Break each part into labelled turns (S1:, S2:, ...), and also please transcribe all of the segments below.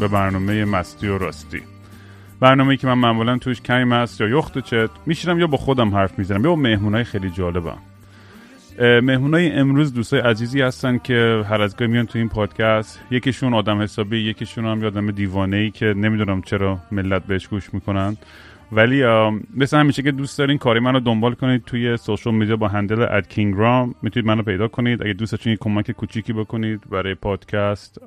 S1: به برنامه مستی و راستی. برنامه که من معمولا توش کمی است یا یخت و چت میشینم یا با خودم حرف می‌زنم. یا با مهمونای خیلی جالبم. مهمونای امروز دوستای عزیزی هستن که هر از گاهی میان تو این پادکست. یکیشون آدم حسابی یکیشون هم آدم دیوانه ای که نمی‌دونم چرا ملت بهش گوش می‌کنن. ولی مثل همیشه که دوست دارین کاری منو دنبال کنید توی سوشال میدیا با هندل اد کینگ رام. می‌تونید منو پیدا کنید. اگه دوست داشتین کمک کوچیکی بکنید برای پادکست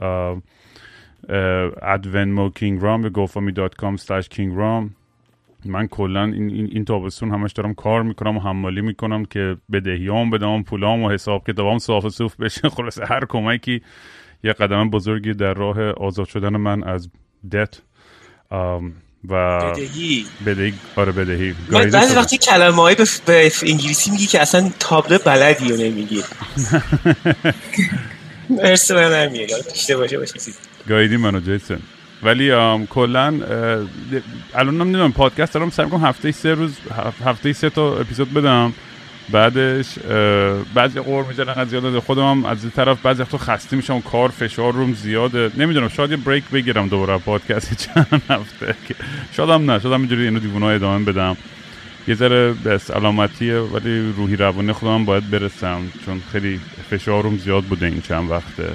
S1: کینگ رام به gofami.com slash king من کلا این, این, این تابستون همش دارم کار می‌کنم و حمالی می‌کنم که بدهیام بدم پولام و حساب کتابام صاف صوف بشه. خلاصه هر کمکی یه قدم بزرگی در راه آزاد شدن من از دت و
S2: بدهی.
S1: بدهی آره بدهی.
S2: بعضی وقتی کلمه های به, انگلیسی میگی که اصلا تابلو بلدی رو نمیگی. مرسی من کشته باشه باشه.
S1: گایدی منو جیسن ولی کلا الان نمی‌دونم پادکست دارم سعی کنم هفته سه روز هفته سه تا اپیزود بدم. بعدش بعضی قور می‌زنن از زیاده خودم هم از طرف بعضی وقتا خسته میشم کار فشار روم زیاده. نمی‌دونم شاید یه بریک بگیرم دوباره پادکست چند هفته شاید هم نه شاید هم اینجوری اینو دیوونه ادامه بدم. یه ذره بس علامتیه ولی روحی روانی خودم باید برسم چون خیلی فشارم زیاد بوده این چند وقته.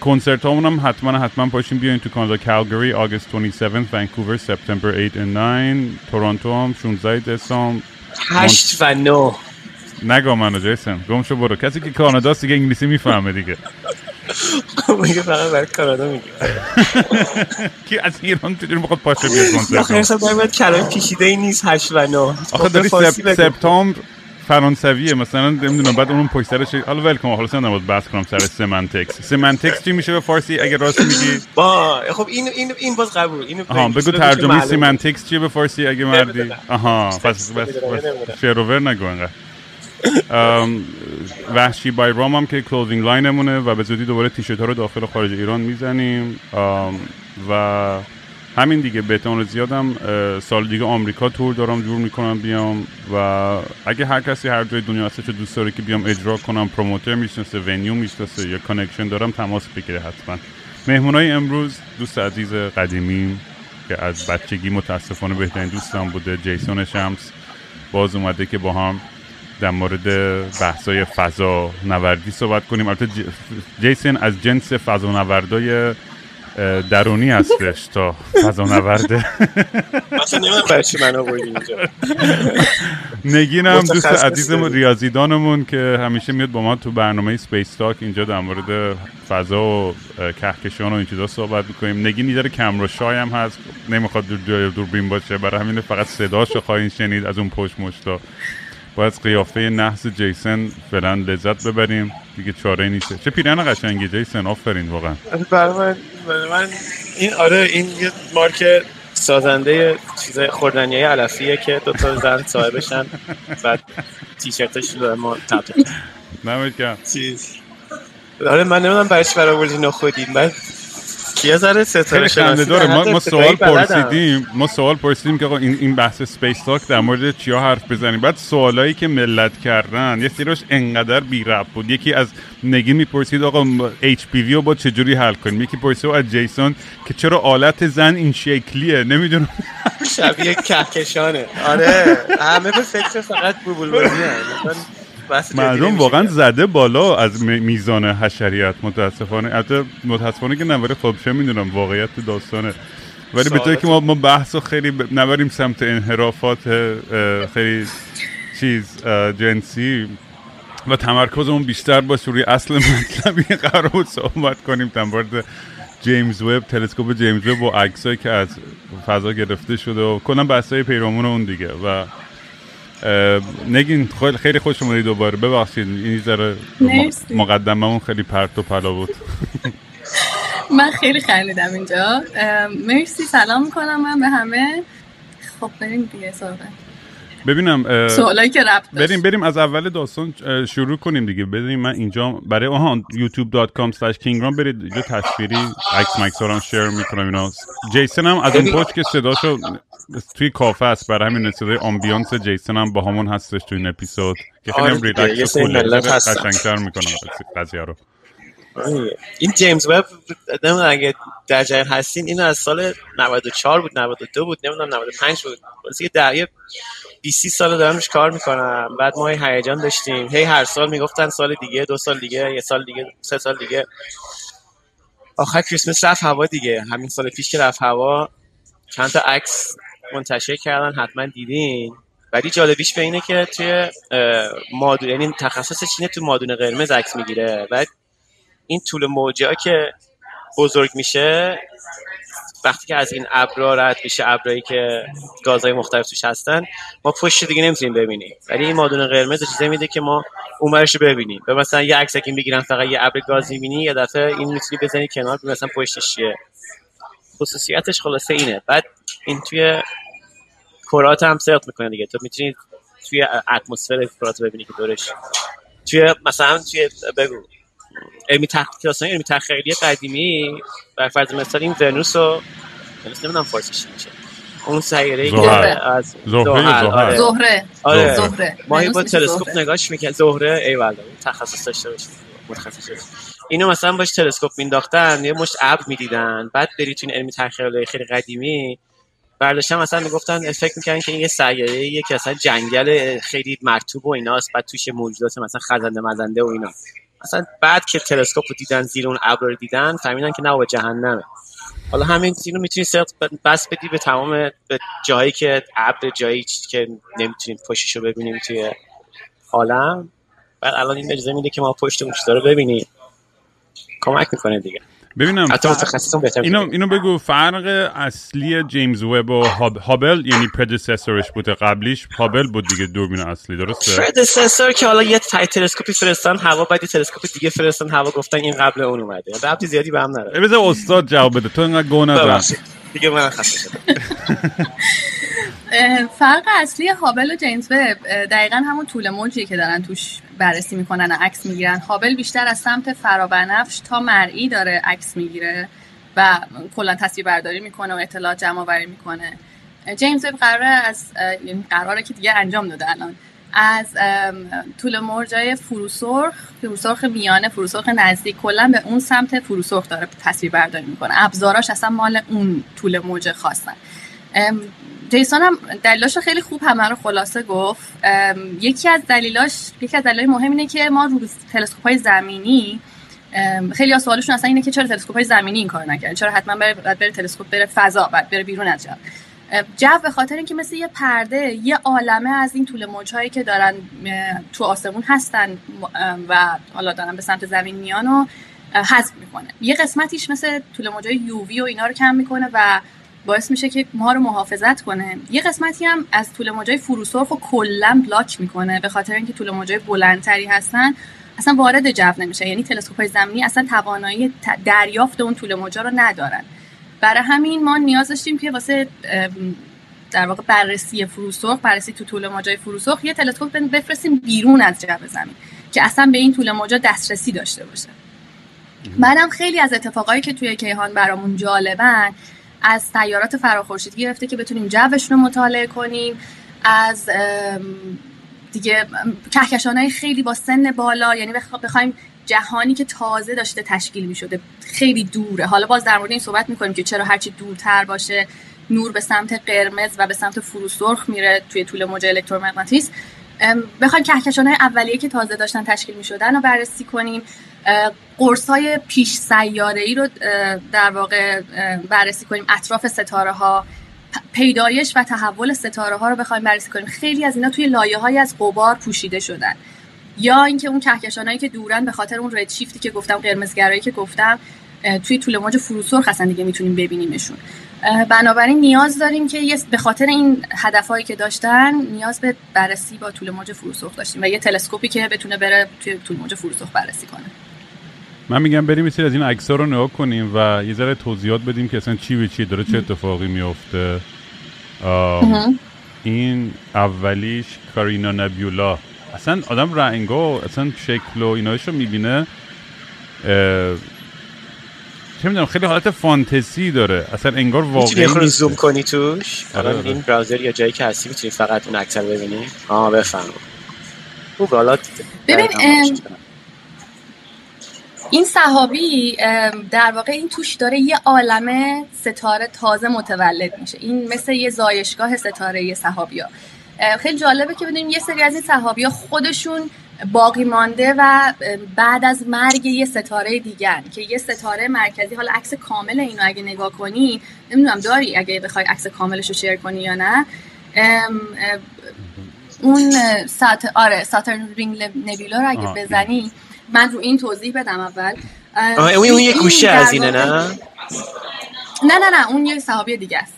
S1: کنسرت هم حتما حتما پاشین بیاین تو کانادا کالگری آگست 27 ونکوور سپتامبر 8 and 9 تورنتو هم 16 دسامبر.
S2: 8 و 9
S1: نگاه منو جیسن گم شو برو. کسی که کانادا دیگه انگلیسی می‌فهمه دیگه.
S2: میگه فقط برای کانادا میگه
S1: کی از ایران چجوری می‌خواد پاشه بیاد کنسرت
S2: آخه حساب دارم کلمه پیشیده ای نیست 8 و 9
S1: آخه داری سپتامبر فرانسویه مثلا نمی‌دونم بعد اون پشت سرش حالا welcome حالا سن نبود بحث کنم سر semantics. semantics چی میشه به فارسی؟ اگه راست میگی؟
S2: با خب این این این باز قبول. اینو
S1: آها بگو. ترجمه semantics چیه به فارسی اگه مردی؟ آها پس بس شروور نگو انقدر وحشی بای رام هم که closing line مونه و به زودی دوباره تیشرت ها رو داخل خارج ایران می‌زنیم. و همین دیگه بهتون زیادم سال دیگه آمریکا تور دارم جور می‌کنم بیام و اگه هر کسی هر جای دنیا هستش دوست داره که بیام اجرا کنم promoter می‌شناسه venue می‌شناسه یا connection دارم تماس بگیره حتما. مهمونای امروز دوست عزیز قدیمی که از بچگی متاسفانه بهترین دوستم بوده جیسون شمس. باز اومده که با هم در مورد بحثای فضا نوردی صحبت کنیم. البته جیسون از جنس فضا نوردای درونی هستش تا فضا نورده
S2: مثلا نمی‌دونم برای چی من اینجا.
S1: نگین هم دوست عزیزمون ریاضیدانمون که همیشه میاد با ما تو برنامه Space Talk اینجا در مورد فضا و کهکشان و این چیزا صحبت می‌کنیم. نگین یه کم رو shy هم هست. نمی‌خواد دور دوربین باشه. برای همین فقط صداشو خواهید شنید از اون پشت مشتا. باید قیافه نحس جیسن فعلا لذت ببریم. دیگه چاره نیست. چه پیرن قشنگی جیسن آفرین واقعا.
S2: برای من, من این آره این یه مارک سازنده چیزای خوردنی علفیه که دو تا زن صاحبشن بعد تیشرتش رو ما تبت
S1: نمید
S2: چیز. آره من نمی‌دونم چی برای نخودیم من کیا ذره ستاره شناسی
S1: داره. ما, ما سوال پرسیدیم. ما سوال پرسیدیم که آقا این این بحث Space Talk در مورد چیا حرف بزنیم؟ بعد سوالایی که ملت کردن یه سریش انقدر بی ربط بود. یکی از نگی می‌پرسید آقا HPV رو با چجوری حل کنیم؟ یکی پرسید از جیسون که چرا آلت زن این شکلیه؟ نمی‌دونم.
S2: شبیه کهکشانه. آره. همه به فکر فقط بوبول
S1: مردم واقعا زده بالا از میزان حشریت متاسفانه. البته متاسفانه که نبره خب چه می‌دونم واقعیت داستانه. ولی به طوری که ما, ما بحث خیلی نبریم سمت انحرافات خیلی چیز جنسی و تمرکزمون بیشتر باشه روی اصل مطلبی قرار بود صحبت کنیم. در مورد جیمز وب تلسکوپ جیمز وب و عکسایی که از فضا گرفته شده و کلا بحثای پیرامون اون دیگه. و نگین خیلی خوش اومدی دوباره. ببخشید این ذره مقدممون خیلی پرت و پلا بود.
S3: من خیلی خندیدم اینجا. مرسی سلام می‌کنم من به همه. خب بریم دیگه سراغ
S1: ببینم
S3: سوالایی که ربط
S1: بریم بریم از اول داستان شروع کنیم دیگه. بریم من اینجا برای آها youtube.com slash kingram برید اینجا تصویری عکس مکس هم share می‌کنم اینا. جیسن هم از اون پشت که صداشو توی کافه است برای همین صدای ambiance جیسن هم با همون هستش توی این اپیزود که خیلی هم ریلکس و cool و قشنگتر می‌کنه قضیه رو.
S2: این جیمز وب نمی‌دونم اگه در جریان هستین اینو از سال 94 بود 92 بود نمی‌دونم 95 بود. واسه یه 20 سال دارم کار می‌کنم. بعد ما هیجان داشتیم. هی هر سال می‌گفتن سال دیگه دو سال دیگه یه سال دیگه سه سال دیگه. آخر کریسمس رفت هوا دیگه. همین سال پیش که رفت هوا چند تا عکس منتشر کردن حتما دیدین. ولی جالبیش به اینه که توی مادون یعنی تخصص چینه تو مادون قرمز عکس می‌گیره. بعد این طول موجه که بزرگ میشه وقتی که از این ابرا رد میشه ابرایی که گازهای مختلف توش هستن ما پشت دیگه نمی‌تونیم ببینیم. ولی این مادون قرمز چیزی میده که ما اونورش رو ببینیم. به مثلا یه عکس که می‌گیرن فقط یه ابر گاز می‌بینی یه دفعه این می‌تونی بزنی کنار مثلا پشتش چیه؟ خصوصیتش خلاصه اینه. بعد این توی کرات هم سرت می‌کنه دیگه. تو می‌تونی توی اتمسفر کرات ببینی که دورش. توی مثلا توی بگو. علمی تحقیق علمی تخیلی قدیمی بر فرض مثال این ونوس رو ونوس نمی‌دونم فارسیش میشه. اون سیاره که از
S1: زهره
S3: زهره.
S2: آره.
S3: زهره.
S2: ما با تلسکوپ نگاهش می‌کنیم زهره ای والله تخصص داشته باشه متخصص اینو مثلا باش تلسکوپ مینداختن یه مشت ابر می‌دیدن. بعد بری تو علمی تخیل خیلی قدیمی. برداشتن مثلا می‌گفتن فکر می‌کنن که این یه سیاره که اصلا جنگل خیلی مرتوب و ایناست. بعد توش موجودات مثلا خزنده مزنده و اینا. مثلا بعد که تلسکوپ رو دیدن زیر اون ابر رو دیدن فهمیدن که نه جهنمه. حالا همین اینو می‌تونی سرت بس بدی به تمام به جایی که ابر جایی که نمی‌تونیم پشتش رو ببینیم توی عالم. بعد الان این اجازه میده که ما پشت اون رو ببینیم. کمک می‌کنه دیگه.
S1: ببینم
S2: حتی متخصصون بهتر
S1: اینو اینو بگو فرق اصلی جیمز وب و هابل یعنی پردسسورش بوده قبلیش هابل بود دیگه دوربین اصلی درسته؟
S2: پردسسور که حالا یه تای تلسکوپی فرستن هوا بعد یه تلسکوپ دیگه فرستن هوا گفتن این قبل اون اومده. ربطی زیادی به هم نداره
S1: بذار استاد جواب بده. تو اینقدر گو نزن.
S2: دیگه من خسته شدم.
S3: فرق اصلی هابل و جیمز وب دقیقا همون طول موجیه که دارن توش بررسی می‌کنن و عکس می‌گیرن. هابل بیشتر از سمت فرابنفش تا مرئی داره عکس می‌گیره و کلا تصویر برداری می‌کنه و اطلاعات جمع آوری می‌کنه جیمز وب قراره از یعنی قراره که دیگه انجام داده الان. از طول موجای فروسرخ فروسرخ میانه فروسرخ نزدیک. کلا به اون سمت فروسرخ داره تصویر برداری می‌کنه. ابزاراش اصلا مال اون طول موج خواستن جیسون هم دلیلاش خیلی خوب همه رو خلاصه گفت. یکی از دلیلاش یکی از دلایل مهم اینه که ما رو تلسکوپ های زمینی خیلی از سوالشون اصلا اینه که چرا تلسکوپ های زمینی این کار نکردن؟ چرا حتما بره بره تلسکوپ بره فضا بره بیرون از جو جو به خاطر اینکه مثل یه پرده یه عالمه از این طول موجهایی که دارن تو آسمون هستن و حالا دارن به سمت زمین میان و حذف می‌کنه. یه قسمتیش مثل طول موجای یووی و اینا رو کم می‌کنه و باعث میشه که ما رو محافظت کنه. یه قسمتی هم از طول موجای فروسرخ و کلا بلاک می‌کنه به خاطر اینکه طول موجای بلندتری هستن. اصلا وارد جو نمیشه. یعنی تلسکوپ زمینی اصلا توانایی دریافت اون طول موجا رو ندارن. برای همین ما نیاز داشتیم که واسه در واقع بررسی فروسرخ بررسی تو طول موجای فروسرخ یه تلسکوپ بفرستیم بیرون از جو زمین که اصلا به این طول موجا دسترسی داشته باشه. منم خیلی از اتفاقایی که توی کیهان برامون جالبن از سیارات فراخورشیدی گرفته که بتونیم جوشون رو مطالعه کنیم از دیگه کهکشان های خیلی با سن بالا یعنی بخوایم جهانی که تازه داشته تشکیل می شده خیلی دوره. حالا باز در مورد این صحبت می‌کنیم که چرا هرچی دورتر باشه نور به سمت قرمز و به سمت فروسرخ میره توی طول موج الکترومغناطیس. بخوایم کهکشان اولیه که تازه داشتن تشکیل می شدن رو بررسی کنیم. قرص های پیش سیاره ای رو در واقع بررسی کنیم. اطراف ستاره ها پیدایش و تحول ستاره ها رو بخوایم بررسی کنیم. خیلی از اینا توی لایه های از قبار پوشیده شدن. یا اینکه اون کهکشانایی که دورن به خاطر اون رد شیفتی که گفتم قرمزگرایی که گفتم توی طول موج فروسرخ اصلا دیگه می‌تونیم ببینیمشون. بنابراین نیاز داریم که به خاطر این هدفهایی که داشتن نیاز به بررسی با طول موج فروسرخ داشتیم و یه تلسکوپی که بتونه بره توی طول موج فروسرخ بررسی کنه.
S1: من میگم بریم یه از این عکس رو نگاه کنیم و یه ذره توضیحات بدیم که اصلا چی به چی داره چه اتفاقی میفته این اولیش کارینا نبیولا. اصلا آدم رنگا اصلا شکل و اینایش رو می‌بینه. چه می‌دونم خیلی حالت فانتزی داره. اصلا انگار واقعی
S2: می‌تونی زوم کنی توش؟ آره این آره. براوزر یا جایی که هستی می‌تونی فقط اون رو ببینی؟ آه بفهم خوب حالا
S3: ببین این صحابی در واقع این توش داره یه عالمه ستاره تازه متولد میشه. این مثل یه زایشگاه ستاره صحابی ها خیلی جالبه که بدونیم یه سری از این صحابی خودشون باقی مانده و بعد از مرگ یه ستاره دیگر که یه ستاره مرکزی حالا عکس کامل اینو اگه نگاه کنی نمی‌دونم داری اگه بخوای عکس کاملش رو شیر کنی یا نه؟ اون سات آره ساترن رینگ نبیلا رو اگه بزنی من رو این توضیح بدم اول.
S2: اون اون یه گوشه از اینه نه؟
S3: نه نه نه اون یه صحابی دیگه است.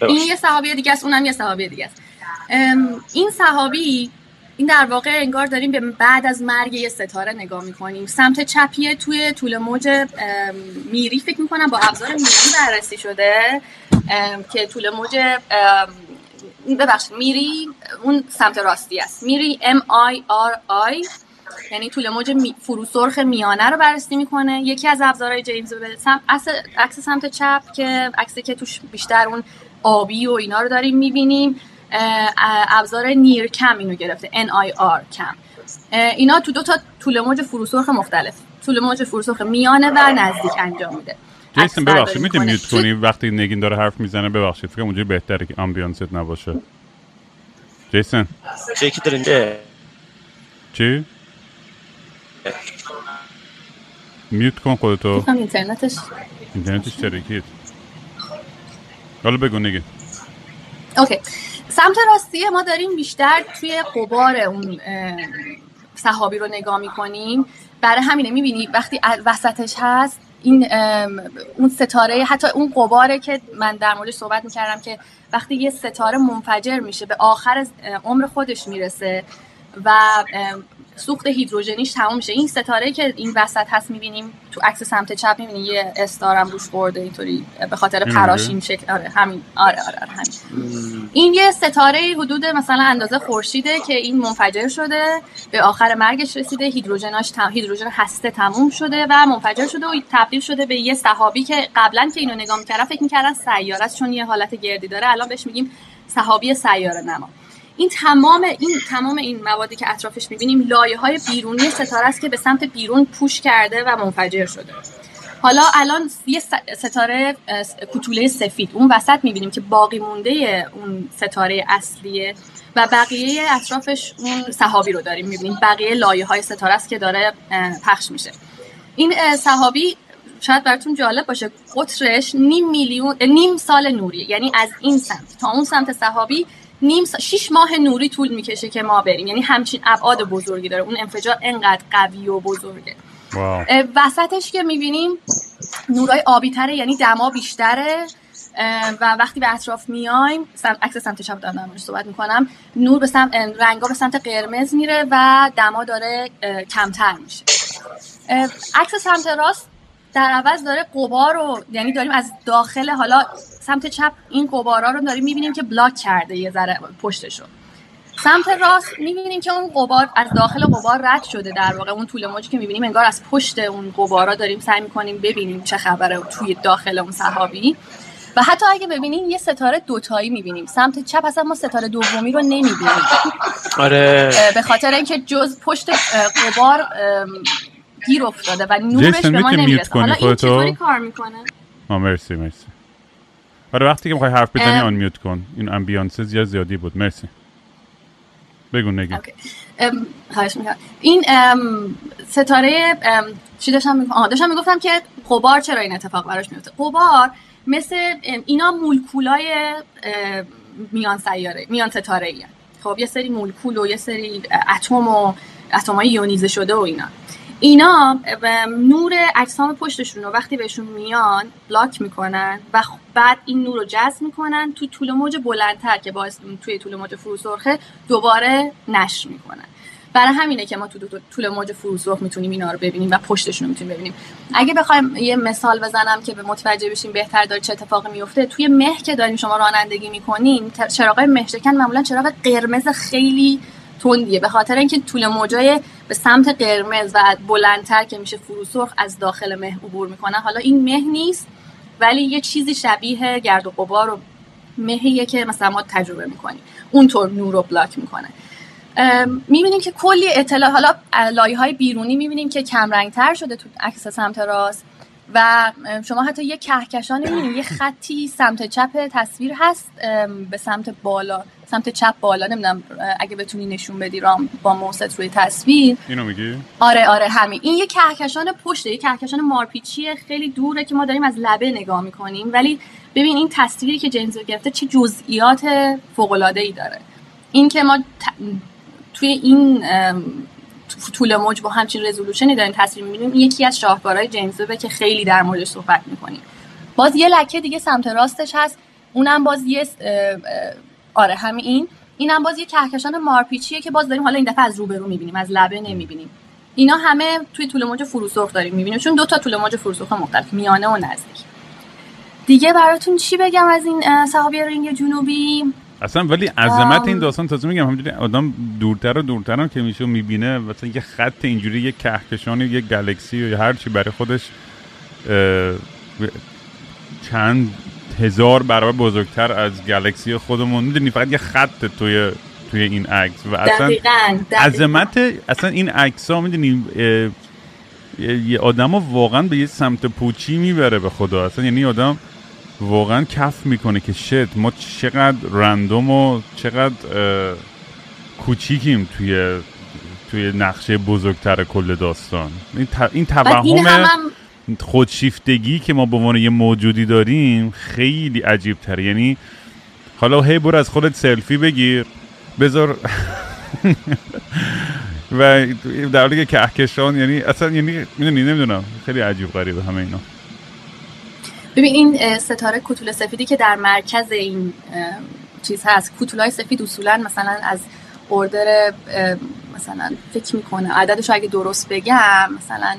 S3: این یه صحابی دیگه است اونم یه صحابی دیگه است. این صحابی این در واقع انگار داریم به بعد از مرگ یه ستاره نگاه می‌کنیم. سمت چپیه توی طول موج میری فکر می‌کنم با ابزار میری بررسی شده. که طول موج ببخشید میری اون سمت راستی است. میری M I R I یعنی طول موج می... فروسرخ میانه رو بررسی می‌کنه. یکی از ابزارهای جیمز به سم... عکس سمت چپ که عکسی که توش بیشتر اون آبی و اینا رو داریم می‌بینیم ابزار نیر کم اینو گرفته NIR کم. اینا تو دو تا طول موج فروسرخ مختلف. طول موج فروسرخ میانه و نزدیک انجام میده.
S1: جیسن ببخشید می‌تونی میوت کنی وقتی نگین داره حرف می‌زنه ببخشید فکر اونجوری بهتره که آمبیانست نباشه. جیسن
S2: چی داره
S1: چی؟ میوت کن خودتو.
S3: اینترنتش
S1: اینترنتش ترکید حالا بگو نگین
S3: اوکی. سمت راستی ما داریم بیشتر توی قبار اون صحابی رو نگاه می‌کنیم. برای همینه می‌بینی وقتی وسطش هست این اون ستاره حتی اون قباره که من در موردش صحبت می‌کردم که وقتی یه ستاره منفجر میشه به آخر عمر خودش می‌رسه و سوخت هیدروژنیش تموم میشه. این ستاره که این وسط هست می‌بینیم تو عکس سمت چپ می‌بینی یه استارم روش برده اینطوری به خاطر پراش این شکل. آره همین. آره آره, آره همین. این یه ستاره حدود مثلا اندازه خورشیده که این منفجر شده به آخر مرگش رسیده. هیدروژناش تم... هیدروژن هسته تموم شده و منفجر شده و تبدیل شده به یه صحابی که قبلا که اینو نگاه می‌کردن فکر می‌کردن سیاره چون یه حالت گردی داره. الان بهش میگیم صحابی سیاره نما. این تمام این تمام این موادی که اطرافش می‌بینیم لایه های بیرونی ستاره است که به سمت بیرون پوش کرده و منفجر شده. حالا الان یه ستاره کوتوله سفید. اون وسط می‌بینیم که باقی مونده اون ستاره اصلیه و بقیه اطرافش اون صحابی رو داریم می‌بینیم. بقیه لایه های ستاره است که داره پخش میشه. این صحابی شاید براتون جالب باشه قطرش نیم میلیون نیم سال نوریه. یعنی از این سمت تا اون سمت صحابی نیم سا... شیش ماه نوری طول می‌کشه که ما بریم. یعنی همچین ابعاد بزرگی داره. اون انفجار انقدر قوی و بزرگه. وسطش که می‌بینیم نورای آبی تره یعنی دما بیشتره. و وقتی به اطراف میایم عکس سمت چپ دارم صحبت می‌کنم. نور به سمت رنگا به سمت قرمز میره و دما داره کمتر میشه. عکس سمت راست در عوض داره قبار رو یعنی داریم از داخل حالا سمت چپ این قبارا رو داریم می‌بینیم که بلاک کرده یه ذره پشتشو. سمت راست می‌بینیم که اون قبار از داخل قبار رد شده در واقع. اون طول موجی که می‌بینیم انگار از پشت اون قبارا داریم سعی می‌کنیم ببینیم چه خبره توی داخل اون صحابی. و حتی اگه ببینیم یه ستاره دوتایی می‌بینیم. سمت چپ اصلا ما ستاره دومی رو نمی‌بینیم.
S2: آره.
S3: به خاطر اینکه جز پشت قبار گیر افتاده و نورش به ما نمی‌رسه. حالا این چطوری کار می‌کنه؟
S1: مرسی مرسی. آره وقتی که می‌خوای حرف بزنی آن میوت کن. این امبیانس زیاد زیادی بود. مرسی. بگو نگی.
S3: این ستاره چی داشتم می‌گفتم داشتم می‌گفتم که قبار چرا این اتفاق براش میفته قبار مثل اینا مولکولای میان سیاره میان ستاره ای خب یه سری مولکول و یه سری اتم و اتمای یونیزه شده و اینا. اینا نور اجسام پشتشون رو وقتی بهشون میان بلاک می‌کنن و بعد این نور رو جذب می‌کنن تو طول موج بلندتر که باعث توی طول موج فروسرخه دوباره نشر می‌کنن. برای همینه که ما تو طول موج فروسرخ می‌تونیم اینا رو ببینیم و پشتشون رو می‌تونیم ببینیم. اگه بخوایم یه مثال بزنم که به متوجه بشیم بهتر داره چه اتفاقی میفته توی مه که داریم شما رانندگی می‌کنین چراغ مهشکن معمولا چراغ قرمز خیلی تندیه به خاطر اینکه طول موجای به سمت قرمز و بلندتر که میشه فروسرخ از داخل مه عبور می‌کنه. حالا این مه نیست ولی یه چیزی شبیه گرد و غبار و مهیه که مثلا ما تجربه می‌کنیم. اونطور نور رو بلاک می‌کنه. می‌بینیم که کلی اطلاع حالا لایه های بیرونی می‌بینیم که کم تر شده تو عکس سمت راست. و شما حتی یه کهکشان می‌بینید یه خطی سمت چپ تصویر هست به سمت بالا سمت چپ بالا نمی‌دونم اگه بتونی نشون بدی رام با موست روی تصویر.
S1: اینو میگی؟
S3: آره آره همین. این یه کهکشان پشته یه کهکشان مارپیچی خیلی دوره که ما داریم از لبه نگاه می‌کنیم. ولی ببین این تصویری که جیمز گرفته چه جزئیات فوق العاده ای داره. این که ما توی این طول موج با همچین رزولوشنی داریم تصویر می‌بینیم یکی از شاهکارهای جیمز وبه که خیلی در موردش صحبت می‌کنیم. باز یه لکه دیگه سمت راستش هست اونم باز یه آره همین این. اینم باز یه کهکشان مارپیچیه که باز داریم حالا این دفعه از روبرو می‌بینیم از لبه نمی‌بینیم. اینا همه توی طول موج فروسرخ داریم می‌بینیم چون دو تا طول موج فروسرخ مختلف میانه و نزدیک. دیگه براتون چی بگم از این صحابی رینگ جنوبی؟
S1: اصلا ولی عظمت این داستان تازه میگم همینجوری آدم دورتر و دورتر هم که میشه می‌بینه مثلا یه خط اینجوری یه کهکشانی یه گلکسی یا هر چی برای خودش چند هزار برابر بزرگتر از گلکسی خودمون. می‌دونی فقط یه خط توی توی این عکس و اصلا عظمت اصلا این عکس ها می‌دونی یه آدم واقعا به یه سمت پوچی می‌بره به خدا. اصلا یعنی آدم واقعا کف می‌کنه که شد ما چقدر رندوم و چقدر کوچیکیم توی توی نقشه بزرگتر کل داستان. این, این توهم خودشیفتگی که ما به عنوان یه موجودی داریم خیلی عجیب تر یعنی حالا هی برو از خودت سلفی بگیر. بذار و در حالی که کهکشان یعنی اصلا یعنی می‌دونی نمی‌دونم. خیلی عجیب غریبه همه اینا.
S3: ببین این ستاره کوتوله سفیدی که در مرکز این چیز هست های سفید اصولا مثلا از اوردر مثلا فکر می‌کنه عددش اگه درست بگم مثلا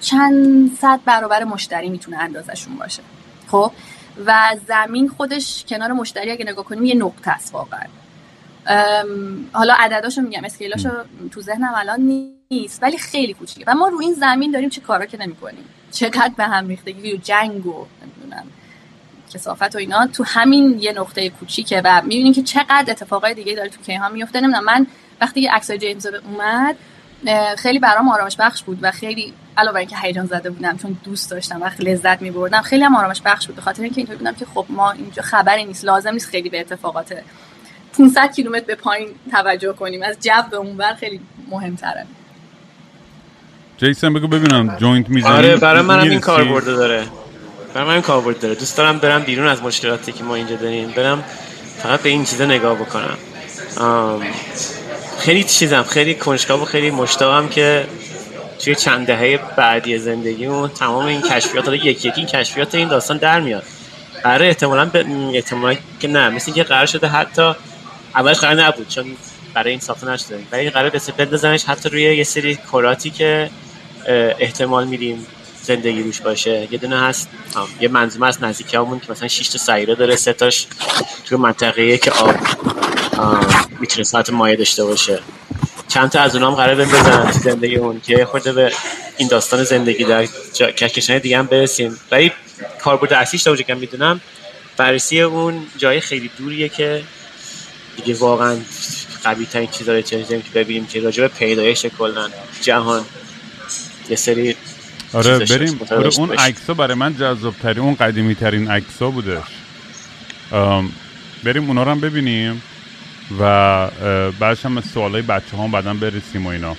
S3: چند صد برابر مشتری می‌تونه اندازشون باشه. خب؟ و زمین خودش کنار مشتری اگه نگاه کنیم یه نقطه است واقعا. حالا عدداشو میگم اسکیلاشو تو ذهنم الان نیست ولی خیلی کوچیکه. و ما رو این زمین داریم چه کارا که نمی‌کنیم. چقدر به هم ریختگی و جنگ و نمی‌دونم کسافت و اینا. تو همین یه نقطه کوچیکه و می‌بینیم که چقدر اتفاقای دیگه داره تو کیهان میفته نمی‌دونم من وقتی عکسای جیمز اومد خیلی برام آرامش بخش بود و خیلی علاوه اینکه هیجان زده بودم چون دوست داشتم و لذت میبردم خیلی هم آرامش بخش بود. به خاطر اینکه اینطور بودم که خب ما اینجا خبری نیست لازم نیست خیلی به اتفاقات 500 کیلومتر به پایین توجه کنیم. از جو به اونور خیلی مهمتره.
S1: جیسن بگو ببینم جوینت می‌زنی؟
S2: آره برای منم این کار داره. برای من این کار داره. دوست دارم برم بیرون از مشکلاتی که ما اینجا داریم. برم فقط به این چیزا نگاه بکنم. خیلی چیزم خیلی کنجکاو و خیلی مشتاقم که توی چند دهه بعدی زندگیمون تمام این کشفیات حالا یکی یکی این کشفیات این داستان در میاد. قرار احتمالا به احتمالا که نه. مثل که قرار شده حتی اولش قرار نبود چون برای این ساخته نشده. ولی قرار بس بندازنش حتی روی یه سری کراتی که احتمال میدیم زندگی روش باشه. یه دونه هست یه منظومه هست نزدیکی همون که مثلا 6 تا سیاره داره سه تاش توی منطقه که آب می‌تونه ساعت مایه داشته باشه. چند تا از اونام قرار بندازن تو زندگی اون که خود به این داستان زندگی در کهکشان دیگه هم برسیم. ولی کاربرد اصلیش تا که می‌دونم بررسی اون جای خیلی دوریه که دیگه واقعا قوی ترین چیز داره که ببینیم که راجع به پیدایش کلا جهان یه سری
S1: آره بریم. آره اون عکس برای من جذاب ترین اون قدیمی ترین عکس بودش بریم اونا رو هم ببینیم و بعدش هم سوال های بچه ها بعدا برسیم و اینا.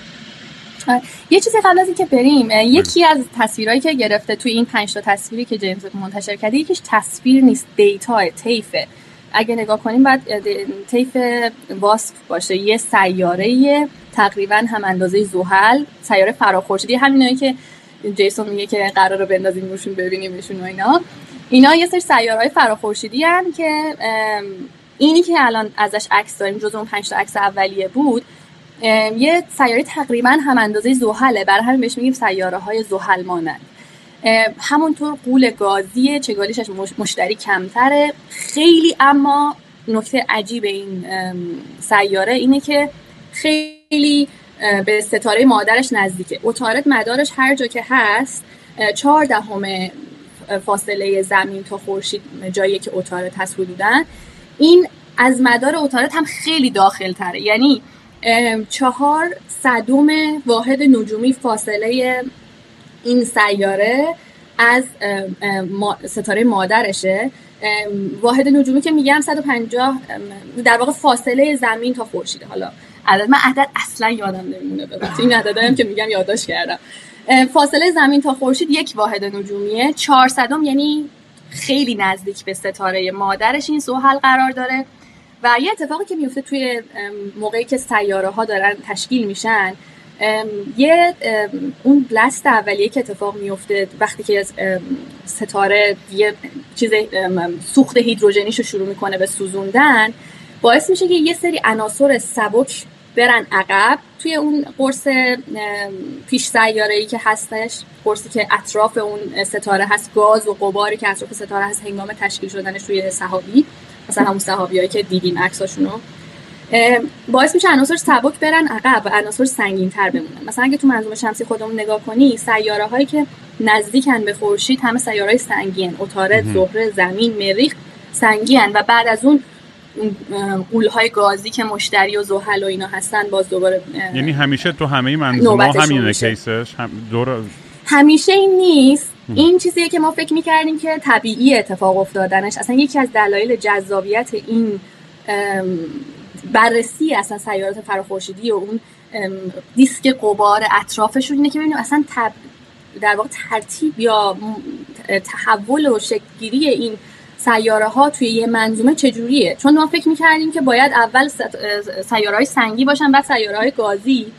S3: یه چیزی قبل از اینکه بریم. یکی از تصویرهایی که گرفته توی این پنج تا تصویری که جیمز منتشر کرده یکیش تصویر نیست دیتا طیفه. اگه نگاه کنیم بعد طیف واسف باشه. یه سیاره تقریبا هم اندازه زحل سیاره فراخورشیدی. همینایی که جیسون میگه که قرار رو بندازیم روشون ببینیمشون و اینا. اینا یه سری سیارهای فراخورشیدی هم که اینی که الان ازش عکس داریم جز اون 5 تا عکس اولیه بود یه سیاره تقریبا هم اندازه زحله برای همین بهش میگیم سیاره های زحل مانند. همونطور قول گازی چگالیش مشتری کمتره. خیلی اما نکته عجیب این سیاره اینه که خیلی به ستاره مادرش نزدیکه. اتارد مدارش هر جا که هست چهار دهم فاصله زمین تا خورشید جایی که اتارد هست حدودن این از مدار اتارد هم خیلی داخل تره یعنی چهار صدوم واحد نجومی فاصله این سیاره از ستاره مادرشه. واحد نجومی که میگم 150 در واقع فاصله زمین تا خورشیده حالا عدد من عدد اصلا یادم نمیمونه این عددم که میگم یادداشت کردم. فاصله زمین تا خورشید یک واحد نجومیه. 400 یعنی خیلی نزدیک به ستاره مادرش این زحل قرار داره. و یه اتفاقی که میفته توی موقعی که سیاره ها دارن تشکیل میشن یه اون بلست اولیه که اتفاق میفته وقتی که ستاره یه چیز سوخت هیدروژنیش رو شروع می‌کنه به سوزوندن باعث میشه که یه سری عناصر سبک برن عقب توی اون قرص پیش سیاره ای که هستش قرصی که اطراف اون ستاره هست گاز و قباری که اطراف ستاره هست هنگام تشکیل شدنش توی صحابی مثلا همون صحابی که دیدیم عکساشونو. باعث میشه عناصر سبک برن عقب و عناصر سنگین تر بمونن. مثلا اگه تو منظومه شمسی خودمون نگاه کنی سیاره هایی که نزدیکن به خورشید همه سیاره های سنگین اتارد زهره زمین مریخ سنگین و بعد از اون های گازی که مشتری و زحل و اینا هستن باز دوباره
S1: یعنی همیشه تو همه منظومه همینه کیسش؟ هم دور...
S3: همیشه این نیست. این چیزیه که ما فکر می‌کردیم که طبیعی اتفاق افتادنش. اصلا یکی از دلایل جذابیت این بررسی اصلا سیارات فراخورشیدی و اون دیسک قبار اطرافشون اینه که ببینیم اصلا تب... در واقع ترتیب یا تحول و شکلگیری این سیاره ها توی یه منظومه چجوریه؟ چون ما فکر می‌کردیم که باید اول سیاره های سنگی باشن بعد سیاره های گازی.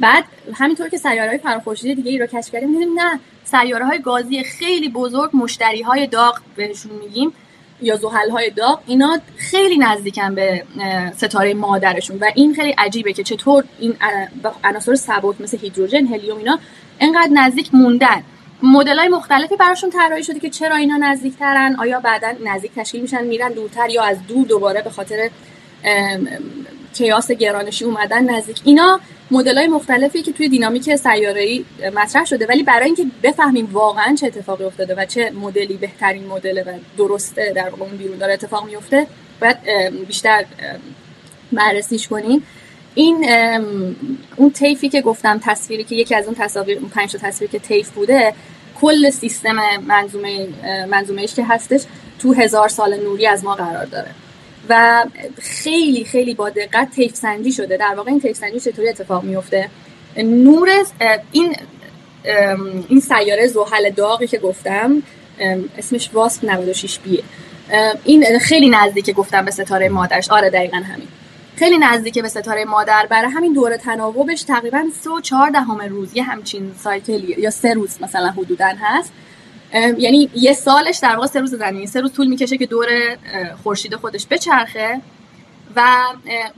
S3: بعد همینطور که سیاره های فراخورشیدی دیگه ای رو کشف کردیم نه سیاره های گازی خیلی بزرگ مشتری های داغ بهشون میگیم. یا زحل های داغ اینا خیلی نزدیکن به ستاره مادرشون و این خیلی عجیبه که چطور این عناصر ثبات مثل هیدروژن هلیوم اینا انقدر نزدیک موندن. مدل های مختلفی براشون طراحی شده که چرا اینا نزدیکترن؟ آیا بعدا نزدیک تشکیل میشن میرن دورتر یا از دور دوباره به خاطر کیاس گرانشی اومدن نزدیک؟ اینا مدل های مختلفی که توی دینامیک ای مطرح شده ولی برای اینکه بفهمیم واقعا چه اتفاقی افتاده و چه مدلی بهترین مدل و درسته در واقع اون بیرون داره اتفاق میفته باید بیشتر بررسیش کنیم. این اون تیفی که گفتم تصویری که یکی از اون تصاویر اون پنج تا تصویر که تیف بوده کل سیستم منظومه منظومهش که هستش تو هزار سال نوری از ما قرار داره. و خیلی خیلی با دقت تیف سنجی شده. در واقع این تیف سنجی چطوری اتفاق میفته نور این این سیاره زحل داغی که گفتم اسمش واسپ 96 بیه. این خیلی نزدیکه گفتم به ستاره مادرش. آره دقیقا همین. خیلی نزدیکه به ستاره مادر. برای همین دوره تناوبش تقریبا سه و چهار دهم روز. یه همچین سایکلی یا سه روز مثلا حدودا هست. یعنی یه سالش در واقع سه روز زمین سه روز طول می‌کشه که دور خورشید خودش بچرخه. و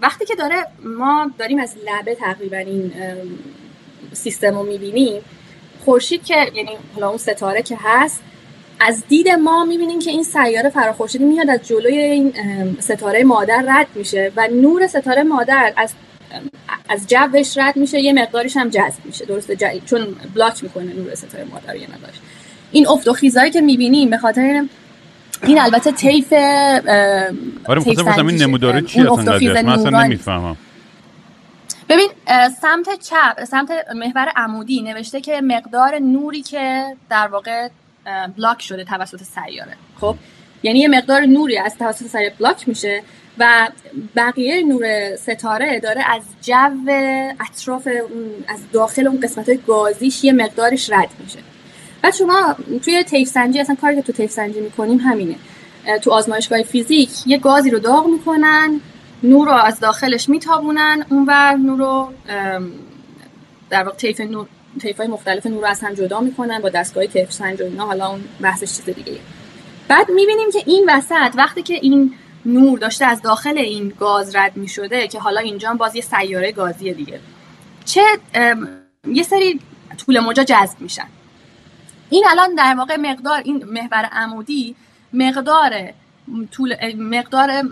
S3: وقتی که داره ما داریم از لبه تقریبا این سیستم رو می‌بینیم خورشید که یعنی حالا اون ستاره که هست از دید ما می‌بینیم که این سیاره فراخورشیدی میاد از جلوی این ستاره مادر رد میشه و نور ستاره مادر از از جوش رد میشه یه مقدارش هم جذب میشه. درسته چون بلاک می‌کنه نور ستاره مادر یه مقدارش. این افت و خیزایی که می‌بینیم به خاطر این البته طیف
S1: آره می‌خواستم این نموداره چی اصلا من اصلا نمی‌فهمم.
S3: ببین سمت چپ سمت محور عمودی نوشته که مقدار نوری که در واقع بلاک شده توسط سیاره. خب؟ یعنی یه مقدار نوری از توسط سیاره بلاک میشه و بقیه نور ستاره داره از جو اطراف از داخل اون قسمت گازیش یه مقدارش رد میشه. بعد شما توی تیف سنجی اصلا کاری که تو تیف سنجی می‌کنیم همینه. تو آزمایشگاه فیزیک یه گازی رو داغ می‌کنن نور رو از داخلش میتابونن اونور نور رو در واقع تیف نور طیف های مختلف نور رو از هم جدا می‌کنن با دستگاه تیف سنج و اینا حالا اون بحثش چیز دیگه بعد می‌بینیم که این وسط وقتی که این نور داشته از داخل این گاز رد می شده که حالا اینجا باز یه سیاره گازی دیگه. چه یه سری طول موجا جذب میشن. این الان در واقع مقدار این محور عمودی مقدار طول مقدار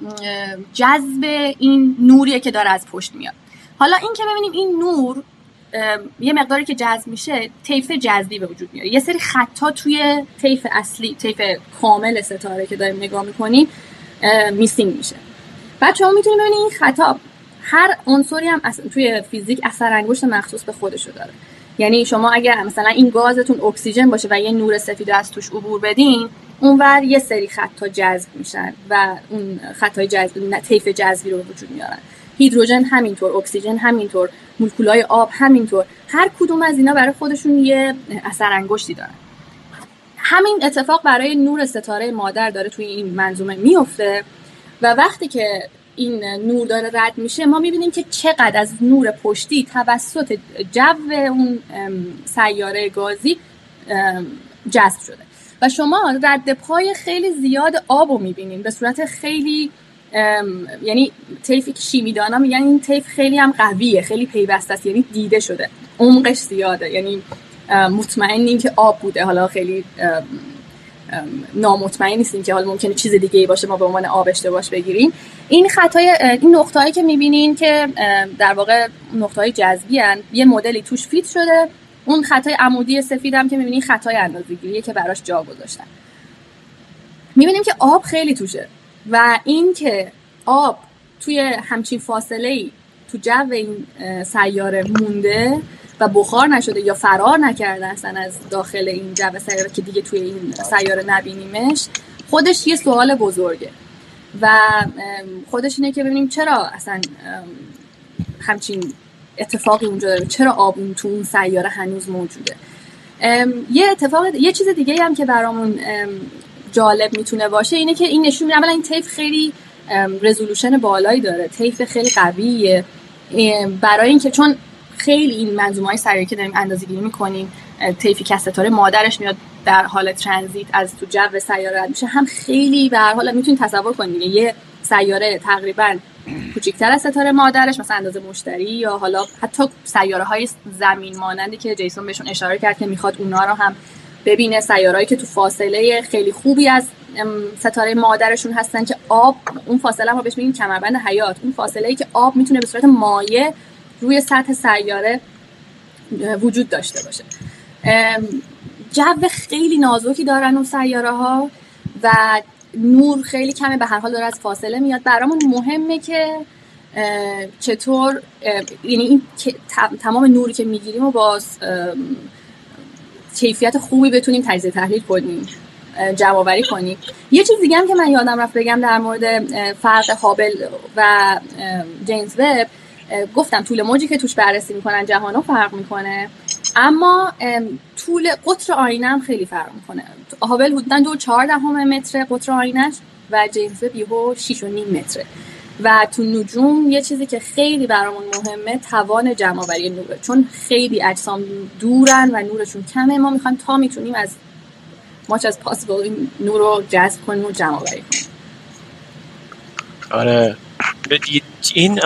S3: جذب این نوریه که داره از پشت میاد. حالا این که ببینیم این نور یه مقداری که جذب میشه طیف جذبی به وجود میاره. یه سری خطا توی طیف اصلی طیف کامل ستاره که داریم نگاه می‌کنیم missing میشه. بعد شما می‌تونید ببینید این خطا هر عنصری هم توی فیزیک اثر انگشت مخصوص به خودشو داره. یعنی شما اگر مثلا این گازتون اکسیژن باشه و یه نور سفید از توش عبور بدین اونور یه سری خطا جذب میشن و اون خطای جذب طیف جذبی رو به وجود میارن. هیدروژن همینطور اکسیژن همینطور مولکولای آب همینطور. هر کدوم از اینا برای خودشون یه اثر انگشتی دارن. همین اتفاق برای نور ستاره مادر داره توی این منظومه میفته و وقتی که این نور داره رد میشه ما می‌بینیم که چقدر از نور پشتی توسط جو اون سیاره گازی جذب شده. و شما رد پای خیلی زیاد آب رو می‌بینیم به صورت خیلی یعنی تیفی که شیمیدانا میگن این تیف خیلی هم قویه خیلی پیوسته است یعنی دیده شده عمقش زیاده یعنی مطمئنیم که آب بوده حالا خیلی نامطمئن نیستیم که حالا ممکنه چیز دیگه ای باشه ما به عنوان آب اشتباهش بگیریم این خطای این نقطه‌ای که می‌بینین که در واقع نقطه‌های جذبی هن. یه مدلی توش فیت شده اون خطای عمودی سفید هم که می‌بینین خطای اندازه‌گیریه که براش جا گذاشتن می‌بینیم که آب خیلی توشه و این که آب توی همچین فاصله ای تو جو این سیاره مونده و بخار نشده یا فرار نکرده اصلا از داخل این جو سیاره که دیگه توی این سیاره نبینیمش خودش یه سوال بزرگه. و خودش اینه که ببینیم چرا اصلا همچین اتفاقی اونجا داره. چرا آب اون تو اون سیاره هنوز موجوده؟ یه اتفاق یه چیز دیگه هم که برامون جالب می‌تونه باشه اینه که این نشون میده. این تیف خیلی رزولوشن بالایی داره. تیف خیلی قویه. برای اینکه چون خیلی این منظومه های سریعی که داریم اندازه گیری می‌کنیم تیفی که مادرش میاد در حال ترانزیت از تو جو سیاره رد میشه. هم خیلی به هر حال می‌تونید تصور کنید یه سیاره تقریبا کوچیکتر از ستاره مادرش مثلا اندازه مشتری یا حالا حتی سیاره های زمین مانندی که جیسون بهشون اشاره کرد که می‌خواد اونا رو هم ببینه. سیارهایی که تو فاصله خیلی خوبی از ستاره مادرشون هستن که آب اون فاصله رو بهش میگیم کمربند حیات اون فاصله ای که آب می‌تونه به صورت مایع روی سطح سیاره وجود داشته باشه. جو خیلی نازکی دارن اون سیاره ها و نور خیلی کمه. به هر حال داره از فاصله میاد. برامون مهمه که چطور یعنی این تمام نوری که می‌گیریم و باز کیفیت خوبی بتونیم تجزیه تحلیل کنیم جمع کنیم. یه چیز دیگه هم که من یادم رفت بگم در مورد فرق هابل و جیمز وب گفتم طول موجی که توش بررسی می‌کنن جهانو فرق می‌کنه. اما طول قطر آینه هم خیلی فرق می‌کنه. هابل حدودا دو چهار دهم متر قطر آینش و جیمز وب یهو 6 و نیم متره. و تو نجوم یه چیزی که خیلی برامون مهمه توان جمع آوری نوره چون خیلی اجسام دورن و نورشون کمه ما می‌خوایم تا می‌تونیم از much از possible این نور رو جذب کنیم و جمع آوری کنیم.
S2: آره. این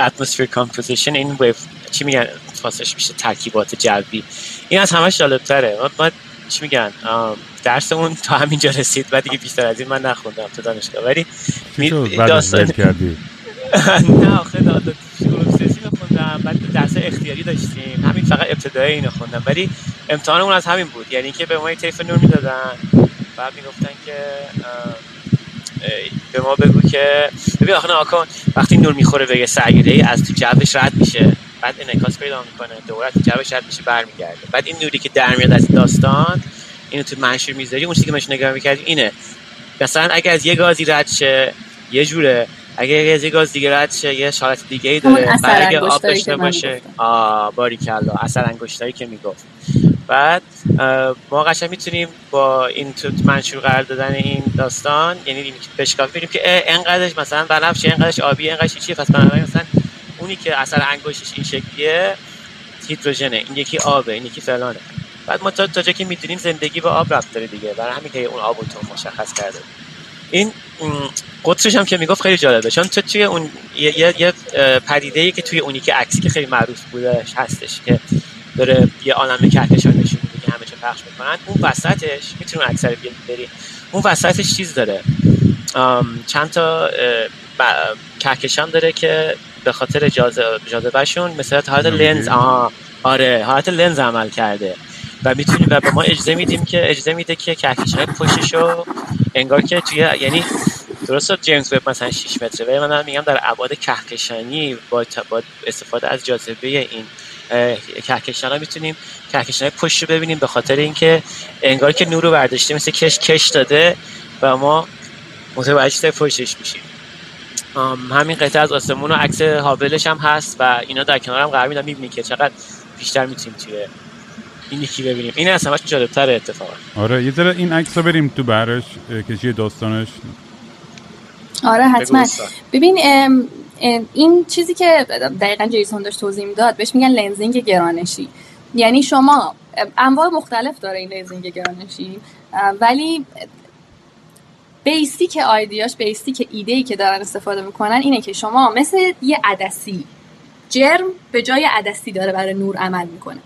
S2: atmosphere composition این ویو چی میگن؟ فارسیش میشه ترکیبات جوی. این از همش جالب تره ما, چی میگن؟ درسمون تا همینجا رسید. و دیگه بیشتر از این من نخوندم تو دانشگاه. ولی
S1: داستان کردی؟
S2: نه آخه سیاسی میخوندم بعد درس اختیاری داشتیم. همین فقط ابتدایی اینو خوندم. ولی امتحانمون از همین بود. یعنی که به ما طیف نور می‌دادن. بعد می‌گفتن که به ما بگو که ببین آخه آکن وقتی نور می‌خوره به یه سیاره از تو جوش رد میشه. بعد انعکاس پیدا می‌کنه دوباره تو جوش رد میشه برمیگرده. بعد این نوری که در میاد از داستان اینو تو منشور می‌ذاری اون چیزی که مش نگاه می‌کردی اینه. مثلا اگه از یه گازی رد شه یه جوره. اگه از یه گاز دیگه رد شه یه حالت دیگه ای داره. بعد اگه آب داشته باشه. آ باریکلا. اثر انگشتایی که می‌گفت. بعد ما قشنگ می‌تونیم با این تو منشور قرار دادن این داستان یعنی بشکافی ببینیم که انقدرش مثلا بنفش انقدرش آبی انقدرش چیه پس بنابراین مثلا اونی که اثر انگشتش این شکلیه هیدروژنه این یکی آبه این یکی فلانه. بعد ما تا تا که می‌دونیم زندگی با آب رفت داره دیگه برای همین که اون آب تو مشخص کرده. این قطرش هم که می‌گفت خیلی جالبه چون تو توی اون یه, یه, یه پدیده ای که توی اونی که عکسی که خیلی معروف بودش هستش که داره یه عالم کهکشان نشون میده که همه پخش می‌کنن. اون وسطش می‌تونیم اکثر بری اون وسطش چیز داره؟ چند تا کهکشان داره که به خاطر جاذبهشون مثل حالت لنز آها آره حالت لنز عمل کرده. و می‌تونیم و به ما اجازه میدیم که اجازه میده که کهکشان پشتشو انگار که توی یعنی درست جیمز وب مثلا 6 متره ولی من میگم در ابعاد کهکشانی با, با استفاده از جاذبه این کهکشان ها می‌تونیم کهکشان پشت رو ببینیم به خاطر اینکه انگار که نور رو برداشته مثل کش کش داده و ما متوجه پشتش میشیم. همین قطعه از آسمون و عکس هابلش هم هست و اینا در کنار هم قرار میدن می‌بینی که چقدر بیشتر می‌تونیم توی این یکی ببینیم. این از همش جالبتر اتفاقا.
S1: آره یه ذره این عکس رو بریم تو برش که چیه داستانش.
S3: آره حتما. ببین این چیزی که دقیقا جیسون داشت توضیح می‌داد بهش میگن lensing گرانشی یعنی شما انواع مختلف داره این lensing گرانشی ولی basic idea اش basic ایده ای که دارن استفاده می‌کنن اینه که شما مثل یه عدسی جرم به جای عدسی داره برای نور عمل می‌کنه.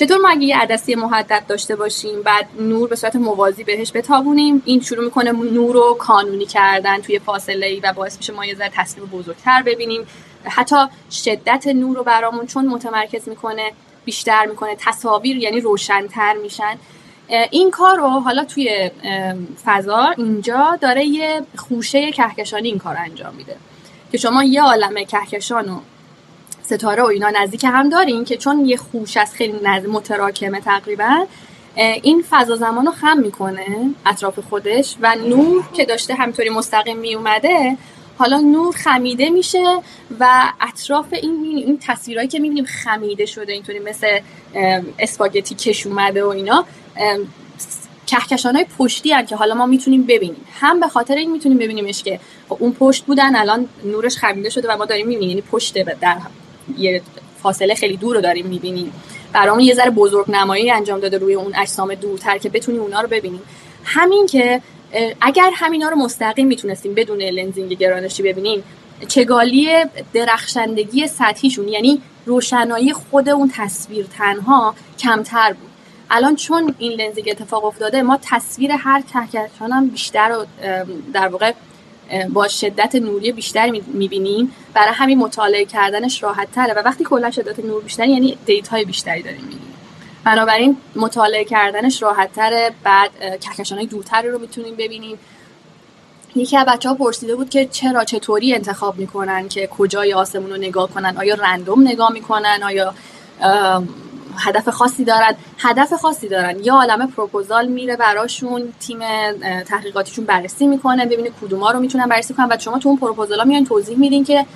S3: چطور ما اگه یه عدسی محدب داشته باشیم بعد نور به صورت موازی بهش بتابونیم این شروع می‌کنه نور رو کانونی کردن توی فاصله ای و باعث میشه ما یه ذره تصویر بزرگتر ببینیم. حتی شدت نور رو برامون چون متمرکز می‌کنه بیشتر می‌کنه تصاویر یعنی روشنتر میشن. این کار رو حالا توی فضا اینجا داره یه خوشه کهکشانی این کار انجام میده که شما یه عالم کهکشان و ستاره و اینا نزدیک هم دارین که چون یه خوش از خیلی نزد متراکمه تقریبا این فضا زمان رو خم می‌کنه اطراف خودش و نور که داشته همینطوری مستقیم میومده حالا نور خمیده میشه و اطراف این این تصویرهایی که می‌بینیم خمیده شده اینطوری مثل اسپاگتی کش اومده و اینا کهکشان های پشتی هم که حالا ما می‌تونیم ببینیم. هم به خاطر این می‌تونیم ببینیمش که خب اون پشت بودن الان نورش خمیده شده و ما داریم می‌بینیم یعنی پشت در یه فاصله خیلی دور رو داریم می‌بینیم. برامون یه ذره بزرگ نمایی انجام داده روی اون اجسام دورتر که بتونیم اونا رو ببینیم. همین که اگر همینا رو مستقیم می‌تونستیم بدون لنزینگ گرانشی ببینیم چگالی درخشندگی سطحیشون یعنی روشنایی خود اون تصویر تنها کمتر بود. الان چون این لنزینگ اتفاق افتاده ما تصویر هر کهکشان هم بیشتر و در واقع با شدت نوری بیشتری می‌بینیم. برای همین مطالعه کردنش راحت تره و وقتی کلا شدت نور بیشتری یعنی های بیشتری داریم می‌بینیم. بنابراین مطالعه کردنش راحت تره بعد کهکشان های دورتری رو می‌تونیم ببینیم. یکی از بچه ها پرسیده بود که چرا چطوری انتخاب می‌کنن که کجای آسمون رو نگاه کنن؟ آیا رندوم نگاه می‌کنن؟ آیا هدف خاصی دارن هدف خاصی دارن. یا عالم پروپوزال میره براشون تیم تحقیقاتیشون بررسی می‌کنه ببینه کدوما رو می‌تونن بررسی کنن. و شما تو اون پروپوزالا میان توضیح میدین که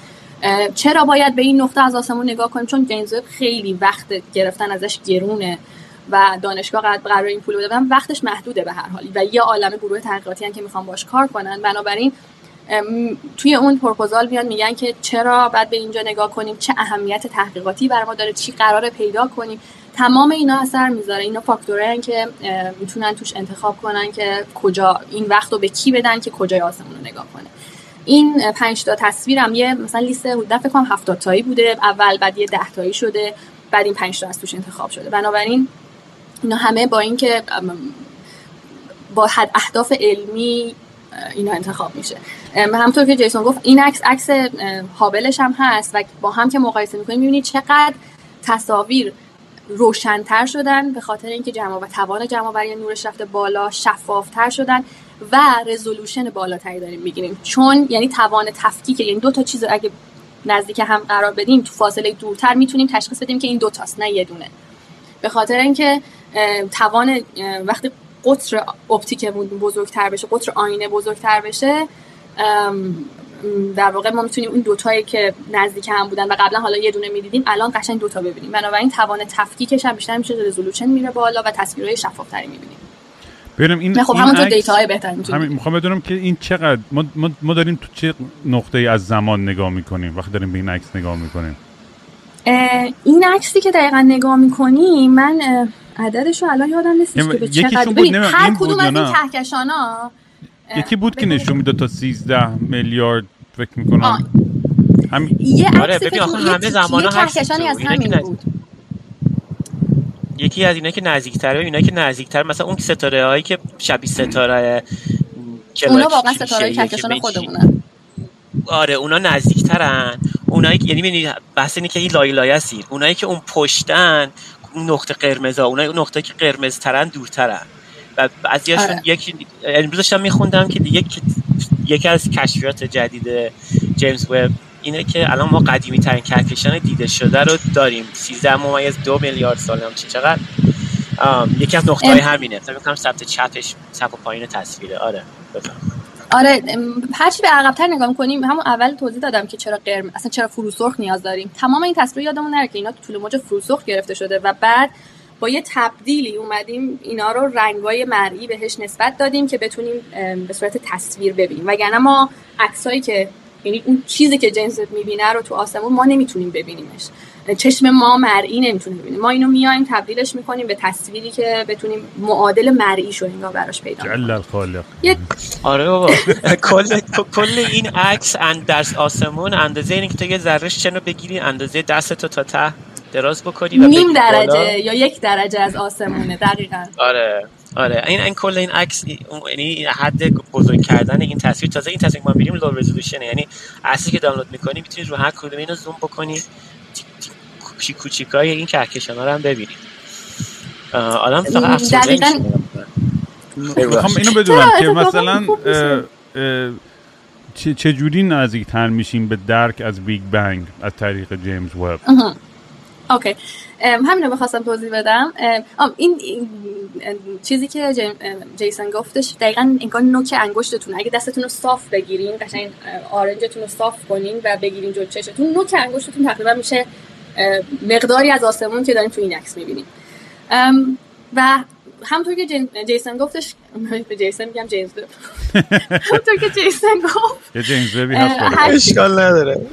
S3: چرا باید به این نقطه از آسمون نگاه کنیم؟ چون جیمز خیلی وقت گرفتن ازش گرونه و دانشگاه قرار این پول بدن. وقتش محدوده به هر حالی و یه عالم گروه تحقیقاتی که می‌خوان باش کار کنن. بنابراین توی اون پروپوزال میان میگن که چرا بعد به اینجا نگاه کنیم؟ چه اهمیت تحقیقاتی بر ما داره؟ چی قرار پیدا کنیم؟ تمام اینا اثر می‌ذاره. اینا فاکتورن که می‌تونن توش انتخاب کنن که کجا این وقت رو به کی بدن که کجای آسمون رو نگاه کنه. این پنج تا تصویرم یه مثلا لیست حدود فکر کنم 70 تایی بوده. اول بعد یه 10 تایی شده. بعد این پنج تا از توش انتخاب شده. بنابراین اینا همه با اینکه با اهداف علمی اینا انتخاب میشه. همونطور که جیسون گفت این عکس عکس هابلش هم هست و با هم که مقایسه می‌کنیم می‌بینید چقدر تصاویر روشنتر شدن به خاطر اینکه جمع و توان جمع آوری نورش رفته بالا شفافتر شدن و رزولوشن بالاتری داریم می‌گیریم. چون یعنی توان تفکیک یعنی دو تا چیز اگه نزدیک هم قرار بدیم تو فاصله دورتر می‌تونیم تشخیص بدیم که این دو تاست نه یه دونه. به خاطر اینکه توان وقتی قطر اپتیکمون بزرگتر بشه قطر آینه بزرگتر بشه در واقع ما می‌تونیم اون دوتایی که نزدیک هم بودن و قبلا حالا یه دونه می‌دیدیم الان قشنگ دوتا ببینیم. بنابراین توان تفکیکش هم بیشتر میشه رزولوشن میره بالا و تصویرهای شفافتری می‌بینیم.
S1: ببینم این
S3: خب همونطور دیتا های بهتر می‌تونیم
S1: می‌خوام بدونم که این چقدر ما, ما, داریم تو چه نقطه ای از زمان نگاه می‌کنیم؟ وقتی داریم به این عکس نگاه می‌کنیم.
S3: این عکسی که دقیقا نگاه می‌کنیم من عددش رو الان یادم نیست که به چقدر.
S1: بود هر
S3: کدوم از این کهکشان ها
S1: یکی بود که نشون می‌داد تا 13 میلیارد فکر می‌کنم.
S3: همین. یه
S2: آره ببین آخه همه زمان
S3: کهکشانی از همین بود.
S2: یکی از اینا که نزدیکتره اینا که نزدیکتر مثلا اون ستاره هایی که شبیه ستاره
S3: اونا واقعا ستاره کهکشان خودمونه
S2: آره اونا نزدیکترن. اونایی که یعنی بحث اینه که این لای لایه اونایی که اون پشتن اون نقطه قرمزا اونایی اون نقطه که قرمز ترن دورترن و بعضیاشون آره. یکی امروز داشتم میخوندم که دیگه یکی از کشفیات جدید جیمز وب اینه که الان ما قدیمی ترین کهکشان دیده شده رو داریم. 13 ممیز دو میلیارد سال هم چی چقدر؟ یکی از نقطه های همینه. فکر کنم ثبت چپش چپ و پایین تصویره. آره بفهم
S3: آره هرچی به عقبتر نگاه کنیم همون اول توضیح دادم که چرا قرم اصلا چرا فروسرخ نیاز داریم. تمام این تصویر یادمون نره که اینا تو طول موج فروسرخ گرفته شده و بعد با یه تبدیلی اومدیم اینا رو رنگای مرئی بهش نسبت دادیم که بتونیم به صورت تصویر ببینیم. وگرنه ما عکسایی که یعنی اون چیزی که جیمز می‌بینه رو تو آسمون ما نمی‌تونیم ببینیمش. چشم ما مرئی نمی‌تونه ببینیم ما اینو میایم تبدیلش می‌کنیم به تصویری که بتونیم معادل مرئی شو انگار براش پیدا
S1: الخالق
S2: آره بابا. کل کل این عکس در آسمون اندازه اینه که تو یه ذره شنو بگیری اندازه دست تو تا ته دراز بکنی و
S3: نیم درجه یا یک درجه از آسمونه دقیقا.
S2: آره آره. این این کل این عکس یعنی حد بزرگ کردن این تصویر. تازه این تصویر ما میریم لو رزولوشن یعنی عکسی که دانلود می‌کنی می‌تونی رو هر کدوم اینو زوم بکنی. کوچیک کوچیکای این کهکشان رو هم ببینید آدم فقط
S3: دقیقاً
S1: می‌خوام اینو بدونم که مثلا چه جوری نزدیک تر میشیم به درک از بیگ بنگ از طریق جیمز وب؟
S3: okay. همین رو بخواستم توضیح بدم. این, چیزی که جیسن گفتش دقیقا انگار نوک انگشتتون اگه دستتون رو صاف بگیرین قشنگ آرنجتون رو صاف کنین و بگیرین جلو چشتون نوک انگشتتون تقریبا میشه مقداری از آسمون که داریم تو این عکس می‌بینیم. و همونطور که جیسن گفتش به جیسن میگم جیمز بب همونطور که جیسن گفت
S1: یه جیمز هست
S2: اشکال نداره.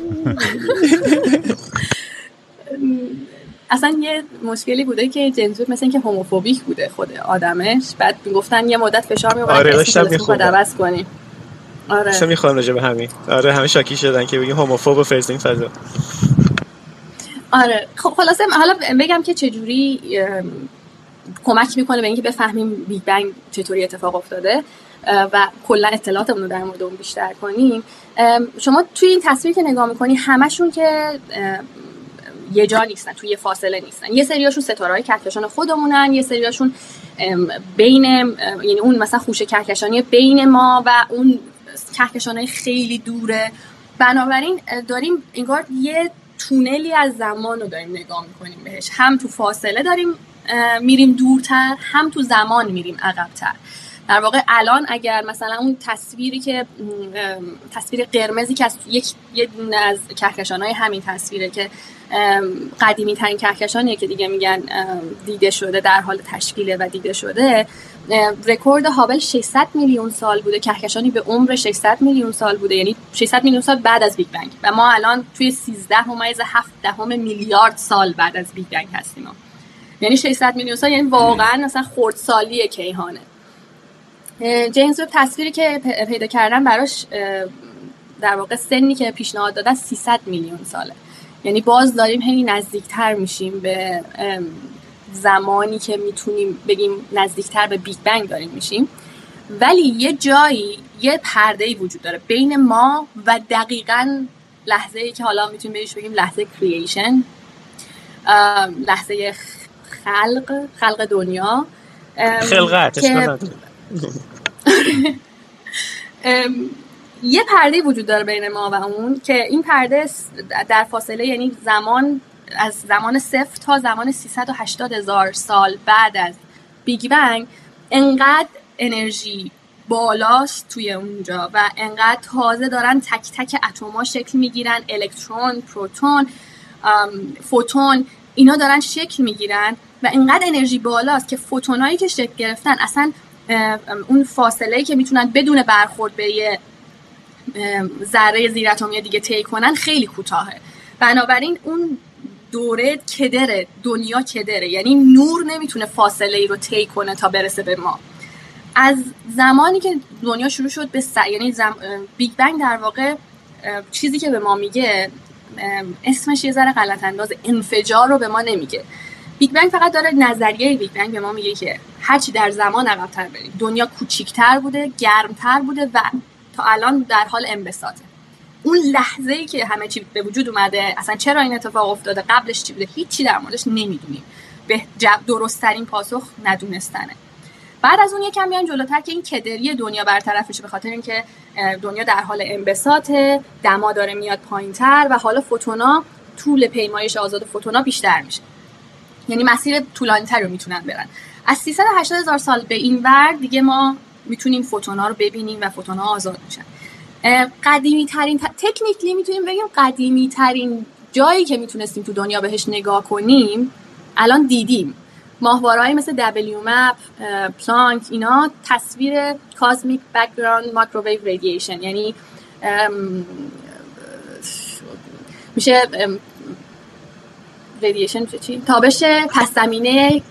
S3: اصلا یه مشکلی بوده که جیمز مثل اینکه هوموفوبیک بوده خود آدمش. بعد می‌گفتن یه مدت فشار میومد
S2: آره داشتم میخوندم.
S3: عوض کنیم
S2: آره. داشتم می‌خوام راجع به همین. آره همه شاکی شدن که بگیم هوموفوب و فرزین فضا.
S3: آره. خب خلاصه حالا بگم که چجوری کمک می‌کنه به اینکه بفهمیم بیگ بنگ چطوری اتفاق افتاده و کلا اطلاعاتمون رو در مورد اون بیشتر کنیم. شما توی این تصویر که نگاه می‌کنی همشون که یه جا نیستن توی یه فاصله نیستن. یه سریاشون ستاره های کهکشان خودمونن یه سریاشون بین یعنی اون مثلا خوش کهکشانی بین ما و اون کهکشان های خیلی دوره. بنابراین داریم انگار یه تونلی از زمان رو داریم نگاه می‌کنیم بهش. هم تو فاصله داریم میریم دورتر هم تو زمان میریم عقبتر. در واقع الان اگر مثلا اون تصویری که تصویر قرمزی که از یک یه از کهکشان های همین تصویره که قدیمی ترین کهکشانیه که دیگه میگن دیده شده در حال تشکیله و دیده شده رکورد هابل 600 میلیون سال بوده. کهکشانی به عمر 600 میلیون سال بوده. یعنی 600 میلیون سال بعد از بیگ بنگ و ما الان توی 13 ممیز 7 دهم میلیارد سال بعد از بیگ بنگ هستیم یعنی 600 میلیون سال یعنی واقعا مثلا خردسالی کیهانه. جیمز وب تصویری که پیدا کردن براش در واقع سنی که پیشنهاد دادن 300 میلیون ساله. یعنی باز داریم هی نزدیکتر میشیم به زمانی که می‌تونیم بگیم نزدیکتر به بیگ بنگ داریم میشیم. ولی یه جایی یه پرده ای وجود داره بین ما و دقیقا لحظه ای که حالا می‌تونیم بهش بگیم لحظه creation لحظه خلق خلق دنیا.
S2: خلقت
S3: یه پرده وجود داره بین ما و اون که این پرده در فاصله یعنی زمان از زمان صفر تا زمان 380 هزار سال بعد از بیگ بنگ انقدر انرژی بالاست توی اونجا و انقدر تازه دارن تک تک اتما شکل می‌گیرن الکترون پروتون فوتون اینا دارن شکل می‌گیرن و انقدر انرژی بالاست که فوتونایی که شکل گرفتن اصلا اون فاصله که می‌تونن بدون برخورد به یه ذره زیر اتمی دیگه طی کنن خیلی کوتاهه. بنابراین اون دوره کدره دنیا کدره. یعنی نور نمی‌تونه فاصله ای رو طی کنه تا برسه به ما. از زمانی که دنیا شروع شد به س... یعنی زم... بیگ بنگ در واقع چیزی که به ما میگه اسمش یه ذره غلط انداز انفجار رو به ما نمیگه. بیگ بنگ فقط داره نظریه بیگ بنگ به ما میگه که هرچی در زمان عقبتر بریم. دنیا کوچیکتر بوده گرمتر بوده و تا الان در حال انبساطه. اون لحظه ای که همه چی به وجود اومده اصلا چرا این اتفاق افتاده؟ قبلش چی بوده؟ هیچی در موردش نمی‌دونیم. به درستترین پاسخ ندونستنه. بعد از اون یکم میایم جلوتر که این کدری دنیا برطرف به خاطر اینکه دنیا در حال انبساط دما داره میاد پایینتر و حالا فوتونا طول پیمایش آزاد فوتونا بیشتر میشه. یعنی مسیر طولانیتری رو می‌تونن برن. از 380 هزار سال به این ور دیگه ما می‌تونیم فوتونا رو ببینیم و فوتونا آزاد میشن. قدیمی ترین technically می‌تونیم بگیم قدیمی ترین جایی که می‌تونستیم تو دنیا بهش نگاه کنیم الان دیدیم. ماهوارهایی مثل WMAP پلانک اینا تصویر cosmic background microwave radiation یعنی میشه radiation چی؟ تابش پس زمینه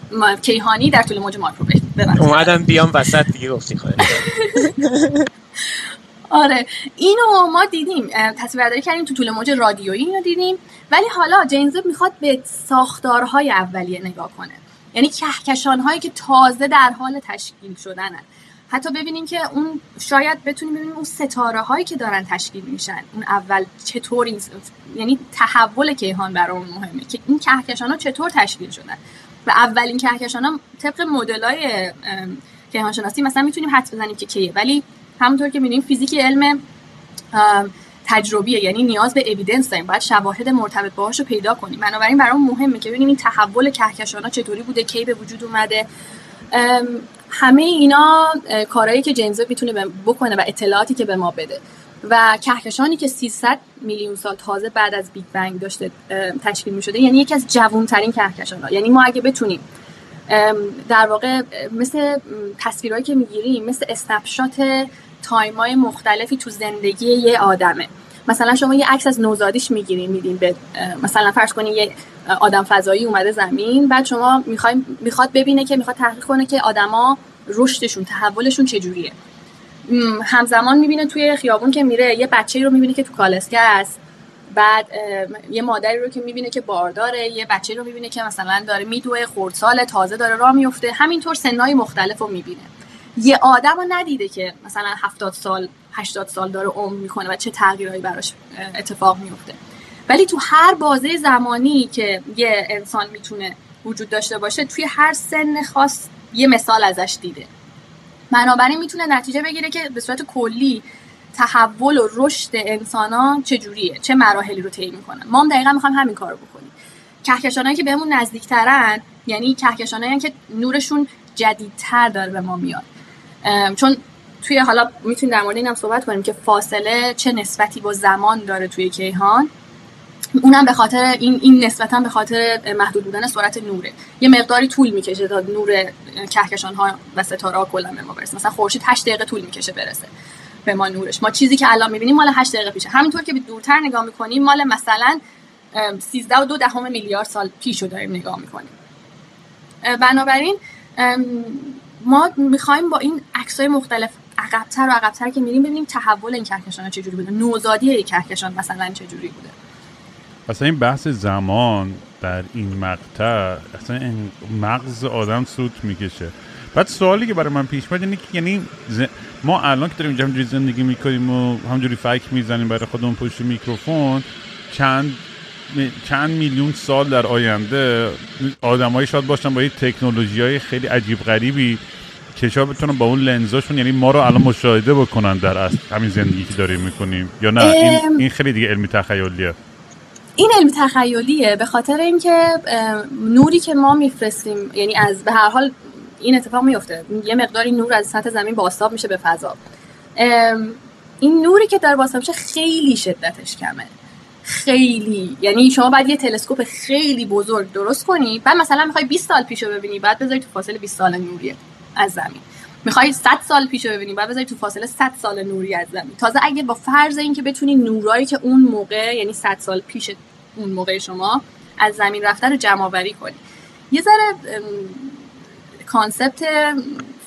S3: کیهانی در طول موج مایکروویو.
S2: اومدم بیام وسط دیگه گفتی
S3: آره. اینو ما دیدیم. تصویرداری کردیم تو طول موج رادیویی اینو دیدیم. ولی حالا جیمز می‌خواد به ساختارهای اولیه نگاه کنه. یعنی کهکشان هایی که تازه در حال تشکیل شدنن. حتی ببینیم که اون شاید بتونیم ببینیم اون ستاره هایی که دارن تشکیل میشن. اون اول چطور این یعنی تحول کیهان برای مهمه که این کهکشان ها چطور تشکیل شدن. و اولین کهکشان ها طبق مدل های کیهان شناسی مثلا می‌تونیم حد بزنیم که کیه. ولی همونطور که می‌بینیم فیزیک علم تجربیه یعنی نیاز به اویدنس داریم. باید شواهد مرتبط باهاش رو پیدا کنیم. بنابراین برام مهمه که ببینیم این تحول کهکشان ها چطوری بوده کی به وجود اومده. همه اینا کارهایی که جیمز می‌تونه بکنه و اطلاعاتی که به ما بده. و کهکشانی که 300 میلیون سال تازه بعد از بیگ بنگ داشته تشکیل می شده یعنی یکی از جوانترین کهکشان ها یعنی ما اگه بتونیم در واقع مثل تصویرهایی که می‌گیریم مثل snapshot time ای مختلفی تو زندگی یه آدمه. مثلا شما یه عکس از نوزادیش می‌گیرین میدین به مثلا فرض کنین یه آدم فضایی اومده زمین بعد شما می‌خوایم می‌خواد ببینه که می‌خواد تحقیق کنه که آدما رشدشون تحولشون چجوریه. همزمان می‌بینه توی خیابون که میره یه بچه رو می‌بینه که تو کالسکه است. بعد یه مادری رو که می‌بینه که بارداره یه بچه رو می‌بینه که مثلا داره میدوه خردسال تازه داره راه میفته همینطور سنهای مختلف رو می‌بینه. یه آدم رو ندیده که مثلا 70 سال 80 سال داره عمر می‌کنه و چه تغییرهایی براش اتفاق میفته ولی تو هر بازه زمانی که یه انسان می‌تونه وجود داشته باشه توی هر سن خاص یه مثال ازش دیده. بنابراین می‌تونه نتیجه بگیره که به صورت کلی تحول و رشد انسان ها چجوریه چه مراحلی رو طی می‌کنن ما هم دقیقا می‌خوایم همین کار رو بکنیم. کهکشانهایی که بهمون نزدیکترن یعنی کهکشانایی که نورشون جدیدتر داره به ما میاد. چون توی حالا می‌تونیم در مورد اینم صحبت کنیم که فاصله چه نسبتی با زمان داره توی کیهان. اونم به خاطر این این نسبتا به خاطر محدود بودن سرعت نوره. یه مقداری طول می‌کشه تا نور کهکشان ها و ستاره ها کلا به ما برسه. مثلا خورشید 8 دقیقه طول می‌کشه برسه به ما نورش. ما چیزی که الان می‌بینیم مال 8 دقیقه پیشه. همینطور که دورتر نگاه می‌کنیم مال مثلا 13 و دو دهم میلیارد سال پیشو داریم نگاه می‌کنیم. بنابراین ما می‌خوایم با این عکسای مختلف عقبتر و عقبتر که میریم ببینیم تحول این کهکشان چجوری بوده. نوزادی این کهکشان مثلا چجوری بوده.
S1: اصلا این بحث زمان در این مقطع اصلا این مغز آدم سوت می‌کشه. بعد سوالی که برای من پیش میاد اینه که یعنی ما الان که داریم همجوری زندگی می‌کنیم و همجوری فک می‌زنیم برای خودمون پشت میکروفون چند چند میلیون سال در آینده آدمایی شاید باشن با این تکنولوژی های خیلی عجیب غریبی چشا بتونن با اون لنزاشون یعنی ما رو الان مشاهده بکنن در اصل. همین زندگی که داریم می‌کنیم. یا نه؟ این, این خیلی دیگه علمی تخیلیه.
S3: این علمی تخیلیه به خاطر اینکه نوری که ما میفرستیم یعنی از به هر حال این اتفاق میفته یه مقداری نور از سطح زمین باستاب میشه به فضا. این نوری که در باستاب میشه خیلی شدتش کمه. خیلی یعنی شما باید یه تلسکوپ خیلی بزرگ درست کنی. بعد مثلا می‌خوای 20 سال پیشو ببینی بعد بذاری تو فاصله 20 سال نوری از زمین. می‌خوای 100 سال پیشو ببینی بعد بذاری تو فاصله 100 سال نوری از زمین. تازه اگه با فرض اینکه بتونی نورایی که اون موقع یعنی 100 سال پیش اون موقع شما از زمین رفته رو جمع آوری کنی. یه ذره concept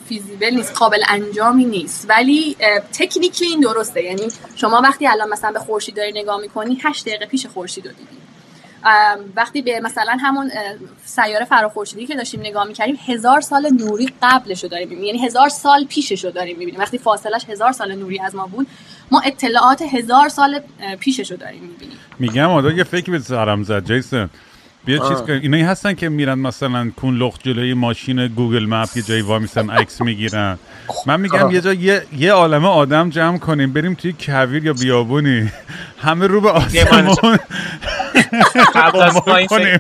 S3: feasible نیست قابل انجامی نیست. ولی technically این درسته. یعنی شما وقتی الان مثلا به خورشید داری نگاه می‌کنی 8 دقیقه پیش خورشید رو دیدی. وقتی به مثلا همون سیاره فراخورشیدی که داشتیم نگاه می‌کردیم هزار سال نوری قبلش رو داریم می‌بینیم. یعنی هزار سال پیشش رو داریم می‌بینیم. وقتی فاصلش هزار سال نوری از ما بود ما اطلاعات هزار سال پیشش رو داریم می‌بینیم.
S1: میگم آدم یه فکر به سرم زد جیسن بیا چیز کن اینایی هستن که میرن مثلا کون لخت جلوی ماشین گوگل مپ یه جایی وامیسن عکس می‌گیرن. من میگم یه جا یه, یه عالمه آدم جمع کنیم بریم توی کویر یا بیابونی. همه رو به آسمون
S2: قبل از ما این فکر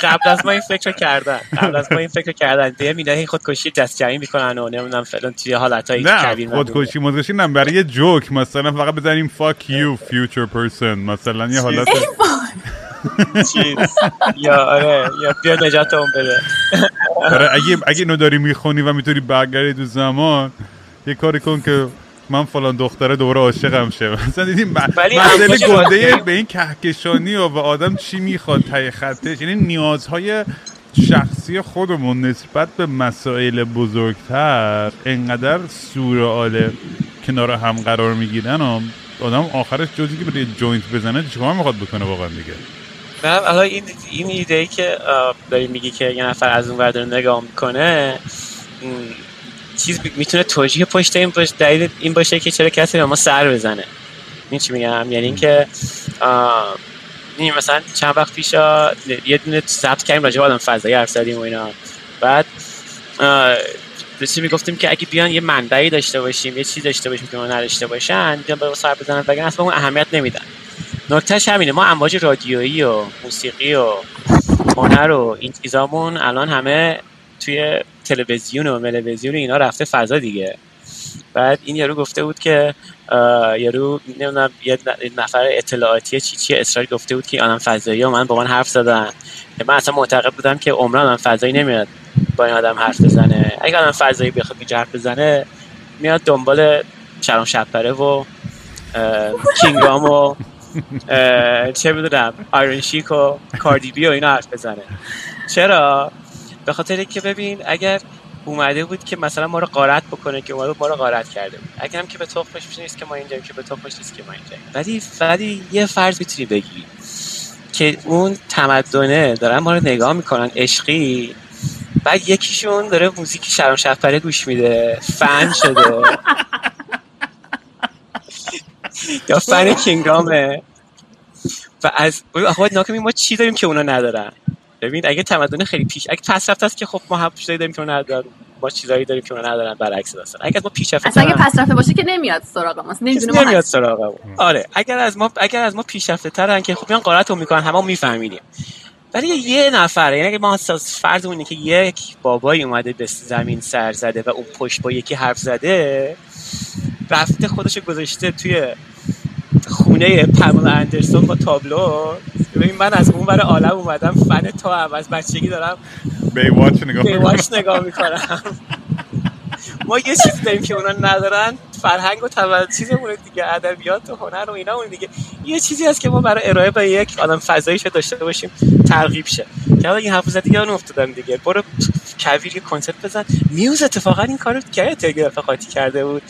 S2: قبل از ما این فکر کردن. قبل از ما این فکر کردن. دیگه می‌دهی خودکشی دست جمعی می‌کنن و نمی‌دونم فلان توی حالتهای
S1: نه خودکشی مزشی نه برای یه جوک مثلا فقط بزنیم fuck you future person. مثلا یه حالت
S2: چیز. یا آره یا بیا نجات اون بده.
S1: آره اگه اگه اینو داری می‌خونی و می‌تونی برگردی تو زمان یه کاری کن که من فلان دختره دوباره عاشقم شه. مثلا دیدیم مسئله گنده به این کهکشانی و به آدم چی می‌خواد تای خطش؟ یعنی نیازهای شخصی خودمون نسبت به مسائل بزرگتر انقدر سورئال کنار هم قرار می‌گیرن و آدم آخرش جز اینکه یه joint بزنه چیکار می‌خواد بکنه واقعا دیگه؟
S2: حالا این این ایده ای که داری میگی که یه نفر از اون ور نگاه می‌کنه چیز می‌تونه توجیه پشت این باشه دلیل این باشه که چرا کسی به ما سر بزنه. این چی میگم؟ یعنی اینکه این مثلا چند وقت پیش یه دونه ثبت کردیم راجع به آدم فضایی حرف زدیم و اینا. بعد داشتیم می‌گفتیم که اگه بیان یه منبعی داشته باشیم یه چیز داشته باشیم که ما نداشته باشن بیان به سر بزنن وگرنه اصلا اون اهمیت نمیدن. نکتهش همینه. ما امواج رادیویی و موسیقی و هنر و این چیزامون الان همه توی تلویزیون و ملویزیون اینا رفته فضا دیگه. بعد این یارو گفته بود که یارو نمی‌دونم یه نفر اطلاعاتی چی چی اسرائیل گفته بود که آدم فضایی و من با من حرف زدن. من اصلا معتقد بودم که عمران آدم فضایی نمیاد با این آدم حرف بزنه. اگه آدم فضایی بخواد اینجا حرف بزنه میاد دنبال شرم شپره و کینگام و چه می‌دونم آیرون شیک و کاردیبی و اینا حرف بزنه. چرا؟ به خاطر که ببین اگر اومده بود که مثلا ما رو قارت بکنه که اومده ما رو قارت کرده بود. اگر هم که به تخمش نیست که ما اینجاییم که به تخمش نیست که ما اینجاییم. ولی ولی یه فرض می‌تونی بگی که اون تمدنه دارن ما رو نگاه می‌کنن عشقی بعد یکیشون داره موزیک شرم شفره گوش میده فن شده. یا فن کینگامه. و از آقا ناکمی ما چی داریم که اونا ندارن؟ ببین اگه تمدن خیلی پیش اگه پس است که خب ما هم چیزایی داریم که اونا ندارن ما چیزایی داریم که اونا ندارن برعکس هستن اگه ما پیشرفته
S3: اصلا اگه پس رفته باشه که نمیاد سراغ ما نمی‌دونه
S2: نمیاد سراغ ما. آره اگر از ما اگر از ما پیشرفته ترن که خب میان قارتون می‌کنن همه میفهمیدیم. ولی یه نفر یعنی اگه ما فرض که یک بابایی اومده به زمین سر زده و اون پشت با یکی حرف زده رفته خودش گذاشته توی خونه پاملا اندرسون با تابلو. ببین من از اون برای عالم اومدم فن تو هم از بچگی دارم
S1: بیواچ نگاه
S2: بیواچ نگاه می‌کنم. ما یه چیز داریم که اونا ندارن فرهنگ و تولد چیزمون دیگه ادبیات و هنر و اینا اون دیگه. یه چیزی هست که ما برای ارائه به یک آدم فضایی شده داشته باشیم ترغیب شه. که این حرف زدی یادم افتادم دیگه. برو کویر یه کنسرت بزن. میوز اتفاقا این کارو کرده تلگراف قاطی کرده بود.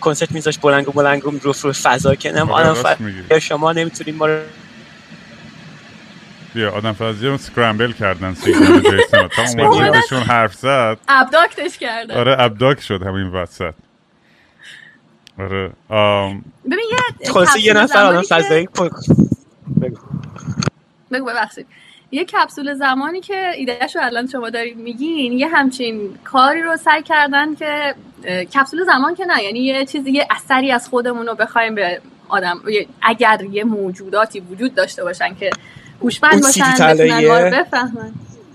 S2: کنسرت میذاش بلنگ و بلنگ رو رو فضا که نم آدم شما نمی‌تونید ما رو
S1: بیا آدم فضایی رو سکرامبل کردن سیگنال جیسون. تا اومد حرف زد.
S3: ابداکتش کردن.
S1: آره ابداک شد همین وسط. آره
S3: ببین یه
S2: خلاصه یه نفر آدم فضایی
S3: بگو. بگو ببخشید. یه کپسول زمانی که ایدهش رو الان شما دارید میگین یه همچین کاری رو سعی کردن که کپسول زمان که نه یعنی یه چیزی یه اثری از خودمون رو بخوایم به آدم اگر یه موجوداتی وجود داشته باشن که هوشمند باشن بتونن بفهمن.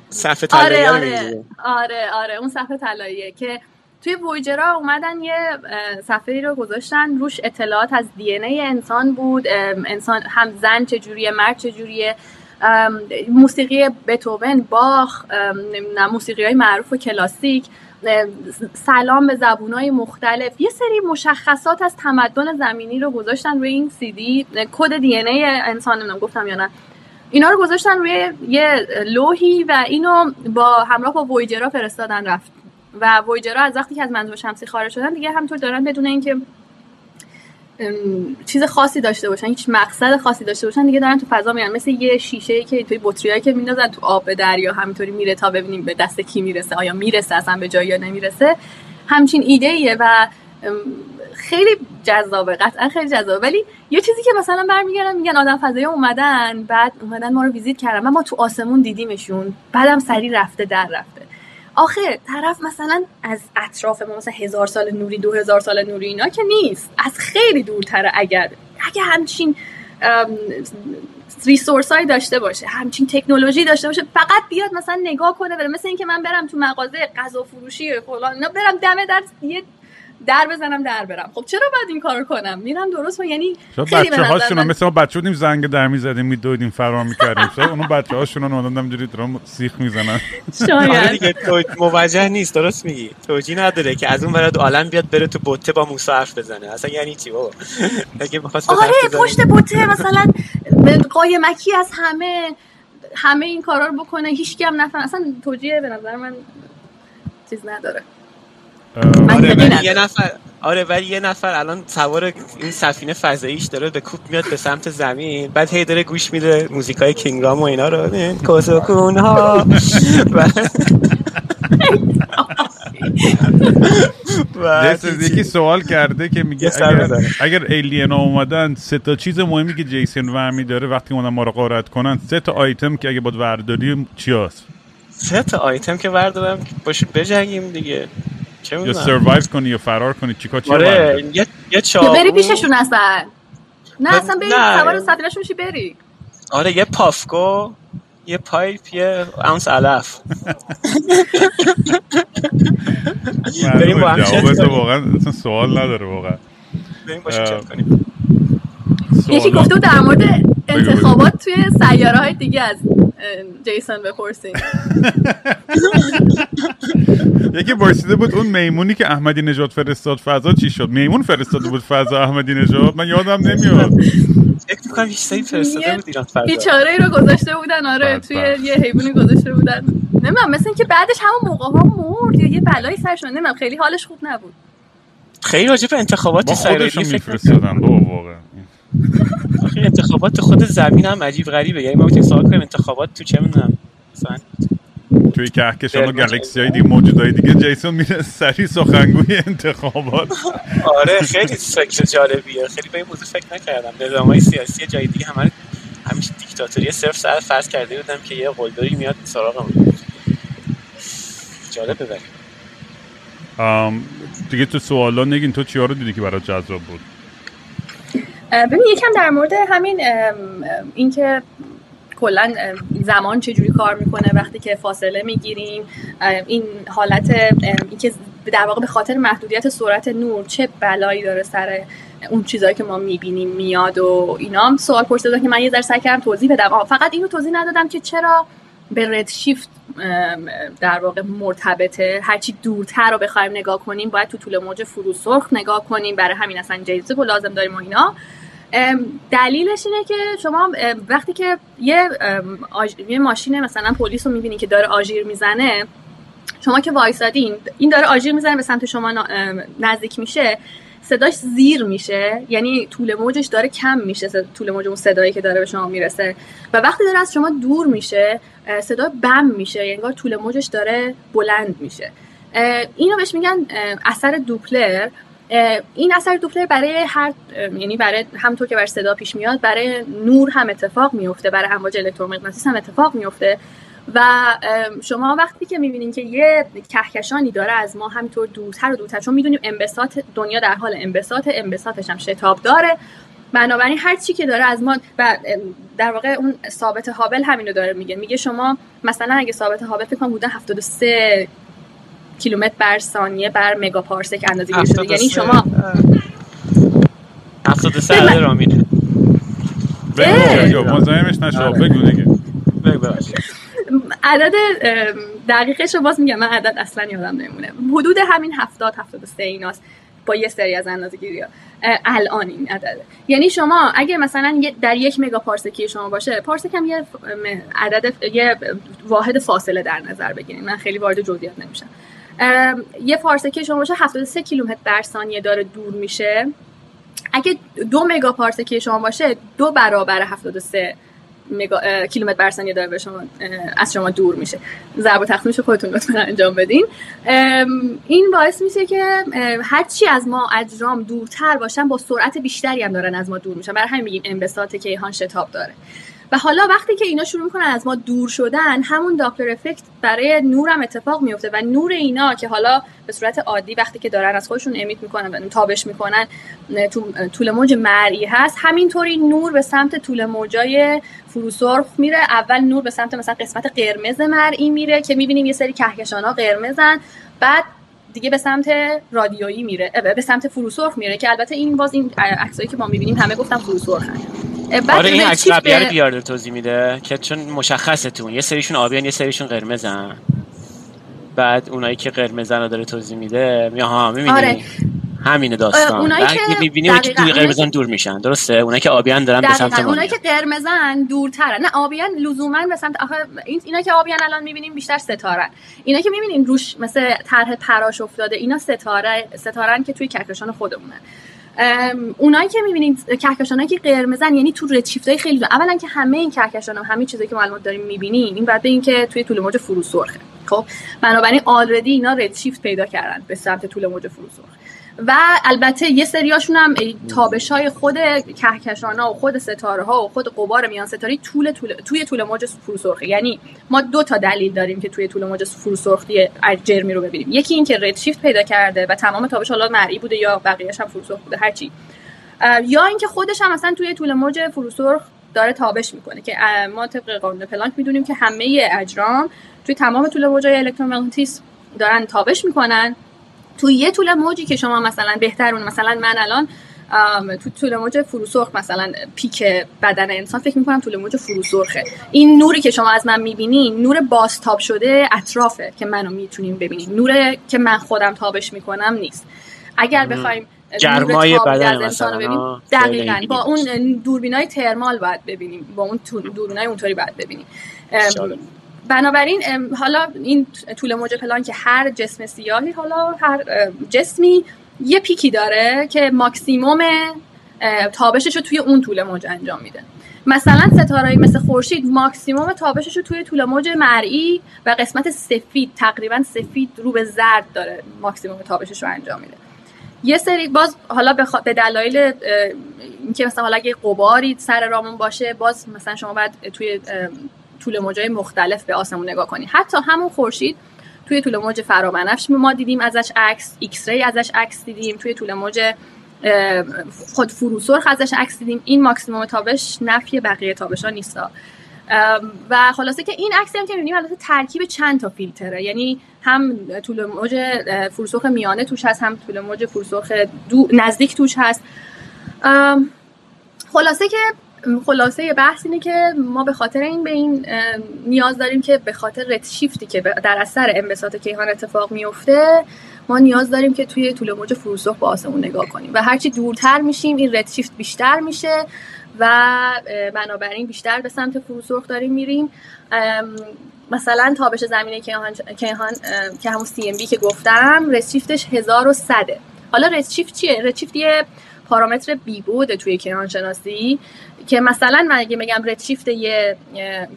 S2: صفحه
S3: آره آره. آره آره اون صفحه طلاییه که توی وویجرا اومدن یه صفحه رو گذاشتن. روش اطلاعات از دی ای انسان بود. انسان هم زن چجوریه مرد چجوریه. موسیقی بتوون باخ موسیقی های معروف و کلاسیک. سلام به زبون های مختلف. یه سری مشخصات از تمدن زمینی رو گذاشتن روی این سی دی. کد دی ای انسان نمی‌دونم گفتم یا نه. اینا رو گذاشتن روی یه لوحی و اینو با همراه با وویجرا فرستادن رفت. و وویجرها از وقتی که از منظور شمسی خارج شدن دیگه همطور دارن بدون اینکه چیز خاصی داشته باشن هیچ مقصد خاصی داشته باشن دیگه دارن تو فضا میرن مثل یه شیشه که توی بطریایی که میندازن تو آب دریا همینطوری میره تا ببینیم به دست کی می‌رسه آیا می‌رسه اصلا به جایی یا نمی‌رسه. همچین ایده ایه و خیلی جذابه قطعا خیلی جذابه. ولی یه چیزی که مثلا برمیگردن میگن آدم فضایی اومدن بعد اومدن ما رو ویزیت کردن ما تو آسمون دیدیمشون بعدم سری رفته در رفته. آخه طرف مثلا از اطراف ما مثلا هزار سال نوری دو هزار سال نوری اینا که نیست. از خیلی دورتره اگر اگر همچین ریسورس های داشته باشه همچین تکنولوژی داشته باشه فقط بیاد مثلا نگاه کنه بره مثل اینکه من برم تو مغازه غذا فروشی فلان برم دم در یه در بزنم در برم. خب چرا باید این کارو کنم؟ میرم درست و یعنی
S1: خیلی بچه هاشون من... مثل ما بچه بودیم زنگ در می‌زدیم میدویدیم فرار می‌کردیم. شاید اونو بچه هاشون رو نمی‌دونم درام سیخ می‌زنن.
S2: شاید. دیگه موجه نیست درست میگی. توجی نداره که از اون ورد عالم بیاد بره تو بوته با موسی حرف بزنه. اصلا یعنی چی بابا؟
S3: اگه آره پشت بوته مثلا قایمکی از همه همه این کارا رو بکنه. هیچ هم نفهم. اصلا توجیه به نظر من چیز نداره.
S2: آره ولی یه نفر آره ولی یه نفر الان سوار این سفینه فضاییش داره به کوپ میاد به سمت زمین بعد هی داره گوش میده موزیکای کینگرام و اینا رو. کوسوکون ها
S1: یکی سوال کرده که میگه اگر, اگر alien ها اومدن سه تا چیز مهمی که جیسن ورمی داره وقتی اونا ما رو غارت کنن سه تا آیتم که اگه باید ورداری چی هست؟
S2: سه تا آیتم که وردارم باشه بجنگیم دیگه.
S1: یا survive کنی یا فرار کنی چیکار چی
S2: آره یه یه
S3: بری پیششون اصلا. نه اصلا بری سوار سفینه‌شون میشی بری.
S2: آره یه Puffco یه pipe یه اونس علف.
S1: بریم با هم واقعا سوال نداره واقعا.
S2: بریم با کنیم؟
S3: یکی گفته در مورد انتخابات توی سیاره های دیگه از جیسون بپرسین
S1: یکی برسیده بود اون میمونی که احمدی نژاد فرستاد فضا چی شد؟ میمون فرستاده بود فضا احمدی نژاد؟ من یادم نمیاد.
S2: فکر می‌کنم هیچ فرستاده بود ایران فضا.
S3: بیچاره ای رو گذاشته بودن آره توی یه حیوانی گذاشته بودن. نمی‌دونم مثل اینکه بعدش همون موقع ها مرد یا یه بلایی سرش نمی‌دونم خیلی حالش خوب نبود.
S2: خیلی راجع به انتخابات
S1: سیاره میفرستادن. بابا واقعا.
S2: انتخابات خود زمین هم عجیب غریبه. یعنی ما می‌تونیم سوال کنیم انتخابات تو چه می‌دونم مثلا
S1: توی کهکشان و گلکسی های دیگه موجود دیگه جیسون میره سری سخنگوی انتخابات.
S2: آره خیلی فکر جالبیه. خیلی به این موضوع فکر نکردم. نظام های سیاسی جای دیگه همه همیشه دیکتاتوری صرف سر فرض کرده بودم که یه قلدری میاد سراغمون جالب ببریم
S1: دیگه تو سوالا نگین تو چیا رو دیدی که برای جذاب بود؟
S3: ببین یکم در مورد همین اینکه کلا زمان چجوری کار می‌کنه وقتی که فاصله می‌گیریم این حالت اینکه در واقع به خاطر محدودیت سرعت نور چه بلایی داره سر اون چیزهایی که ما می‌بینیم میاد و اینا. سوال پرسیدن که من یه ذره سعی کردم توضیح بدم. فقط اینو توضیح ندادم که چرا به رد شیفت در واقع مرتبطه. هرچی دورتر رو بخوایم نگاه کنیم باید تو طول موج فرو سرخ نگاه کنیم. برای همین اصلا جیزه لازم داریم و اینا. دلیلش اینه که شما وقتی که یه, یه ماشین مثلا پلیس رو می‌بینی که داره آژیر می‌زنه شما که وایسادین این داره آژیر می‌زنه به سمت شما نزدیک میشه صداش زیر میشه یعنی طول موجش داره کم میشه طول موج اون صدایی که داره به شما می‌رسه. و وقتی داره از شما دور میشه صدا بم میشه یعنی طول موجش داره بلند میشه. اینو بهش میگن اثر دوپلر. این اثر دوپلر برای هر یعنی برای همونطور که بر صدا پیش میاد برای نور هم اتفاق میفته برای امواج الکترومغناطیس هم اتفاق میفته. و شما وقتی که می‌بینین که یه کهکشانی داره از ما همینطور دورتر و دورتر چون می‌دونیم انبساط دنیا در حال انبساط انبساطش هم شتاب داره. بنابراین هر چی که داره از ما و در واقع اون ثابت هابل همینو داره میگه. میگه شما مثلا اگه ثابت هابل فکر کنم بودن 73 کیلومتر بر ثانیه بر مگاپارسک اندازه شده یعنی شما
S2: 73 عدد رامینه
S1: مزاحمش نشو. بگو دیگه.
S3: عدد دقیقش رو باز میگم. من عدد اصلا یادم نمیمونه. حدود همین 70 73 ایناست. با یه سری از اندازه گیری ها الان این عدده یعنی شما اگه مثلا در یک مگا پارسکی شما باشه پارسک هم یه عدد یه واحد فاصله در نظر بگیرید من خیلی وارد جزئیات نمیشم. یه پارسکی شما باشه 73 کیلومتر در ثانیه داره دور میشه. اگه دو مگا پارسکی شما باشه دو برابر 73 مگا کیلومتر بر ثانیه داره به شما از شما دور میشه. ضرب و تقسیمش خودتون لطفا انجام بدین. این باعث میشه که هرچی از ما اجرام دورتر باشن با سرعت بیشتری هم دارن از ما دور میشن. برای همین میگیم انبساط کیهان شتاب داره. حالا وقتی که اینا شروع می‌کنن از ما دور شدن همون داپلر افکت برای نورم اتفاق میفته و نور اینا که حالا به صورت عادی وقتی که دارن از خودشون امیت می‌کنن و تابش می‌کنن طول موج مرئی هست. همینطوری نور به سمت طول موجای فروسرخ میره. اول نور به سمت مثلا قسمت قرمز مرئی میره که می‌بینیم یه سری کهکشان ها قرمزن. بعد دیگه به سمت رادیویی میره به سمت فروسرخ میره که البته این باز این عکسایی که ما می‌بینیم همه گفتم فروسرخ
S2: آره این عکس رو بیارده توضیح میده که چون مشخصه تو یه سریشون آبیان یه سریشون قرمزن. بعد اونایی که قرمزن رو داره توضیح میده یا ها می‌بینی؟ آره. همین داستان.
S3: اونایی که
S2: می‌بینی که توی قرمزن دور میشن. درسته؟ اونایی که آبیان دارن به سمت
S3: اونایی که قرمزن دورترن. نه آبیان لزوما به سمت آخه اینا که آبیان الان می‌بینیم بیشتر ستاره اینا که می‌بینیم روش مثل طرح پراش افتاده اینا ستاره ستارن که توی کهکشان خودمونن اونایی که می‌بینید کهکشانایی که قرمزن یعنی تو های خیلی دو. اولا که همه این کهکشان هم همه چیزی که ما داریم می‌بینیم این بعد به اینکه توی طول موج فرو سرخه خب بنابراین آلردی اینا رد پیدا کردن به سمت طول موج فرو سرخ و البته یه سریاشون هم تابش های خود کهکشان ها و خود ستاره ها و خود قبار میان ستاره طول, طول توی طول موج فروسرخه یعنی ما دو تا دلیل داریم که توی طول موج فروسرخی جرمی رو ببینیم. یکی این که رد پیدا کرده و تمام تابش حالا مرئی بوده یا بقیه‌اش هم فروسرخ بوده هرچی یا اینکه خودش هم مثلا توی طول موج فروسرخ داره تابش می‌کنه که ما طبق قانون پلانک می‌دونیم که همه اجرام توی تمام طول موجای الکترومغناطیس دارن تابش می‌کنن. تو یه طول موجی که شما مثلا بهترون مثلا من الان تو طول موج فروسرخ مثلا پیک بدن انسان فکر می‌کنم طول موج فروسرخه. این نوری که شما از من می‌بینین نور باستاب شده اطرافه که منو می‌تونیم ببینیم. نور که من خودم تابش می‌کنم نیست. اگر بخوایم
S2: گرمای بدن مثلا
S3: ببینیم دقیقا. با اون دوربینای ترمال باید ببینیم. با اون دوربینای اونطوری باید ببینیم. بنابراین حالا این طول موج پلان که هر جسم سیاهی حالا هر جسمی یه پیکی داره که ماکسیموم تابشش رو توی اون طول موج انجام میده. مثلا ستاره مثل خورشید ماکسیموم تابشش رو توی طول موج مرئی و قسمت سفید تقریبا سفید رو به زرد داره ماکسیموم تابشش رو انجام میده. یه سری باز حالا به دلایل اینکه مثلا حالا اگه غباری سر راهمون باشه باز مثلا شما باید توی طول موجای مختلف به آسمون نگاه کنید حتی همون خورشید توی طول موج فرابنفش ما دیدیم ازش عکس X-ray ازش عکس دیدیم توی طول موج خود فروسرخ ازش عکس دیدیم. این ماکسیموم تابش نفی بقیه تابش ها نیستا و خلاصه که این عکسی هم که می‌بینیم البته ترکیب چند تا فیلتره. یعنی هم طول موج فروسرخ میانه توش هست هم طول موج فروسرخ نزدیک توش هست. خلاصه که خلاصه بحث اینه که ما به خاطر این به این نیاز داریم که به خاطر رت شیفتی که در اثر انبساط کیهان اتفاق میفته ما نیاز داریم که توی طول موج فروسرخ با آسمون نگاه کنیم و هرچی دورتر میشیم این رت شیفت بیشتر میشه و بنابراین بیشتر به سمت فروسرخ داریم میریم. مثلا تابش زمینه کیهان که همون سی ام بی که گفتم رت شیفتش 1100 حالا رت شیفت چیه؟ رت شیفت یه پارامتر بی بوده توی کیهان شناسی که مثلا من اگه بگم ردشیفت یه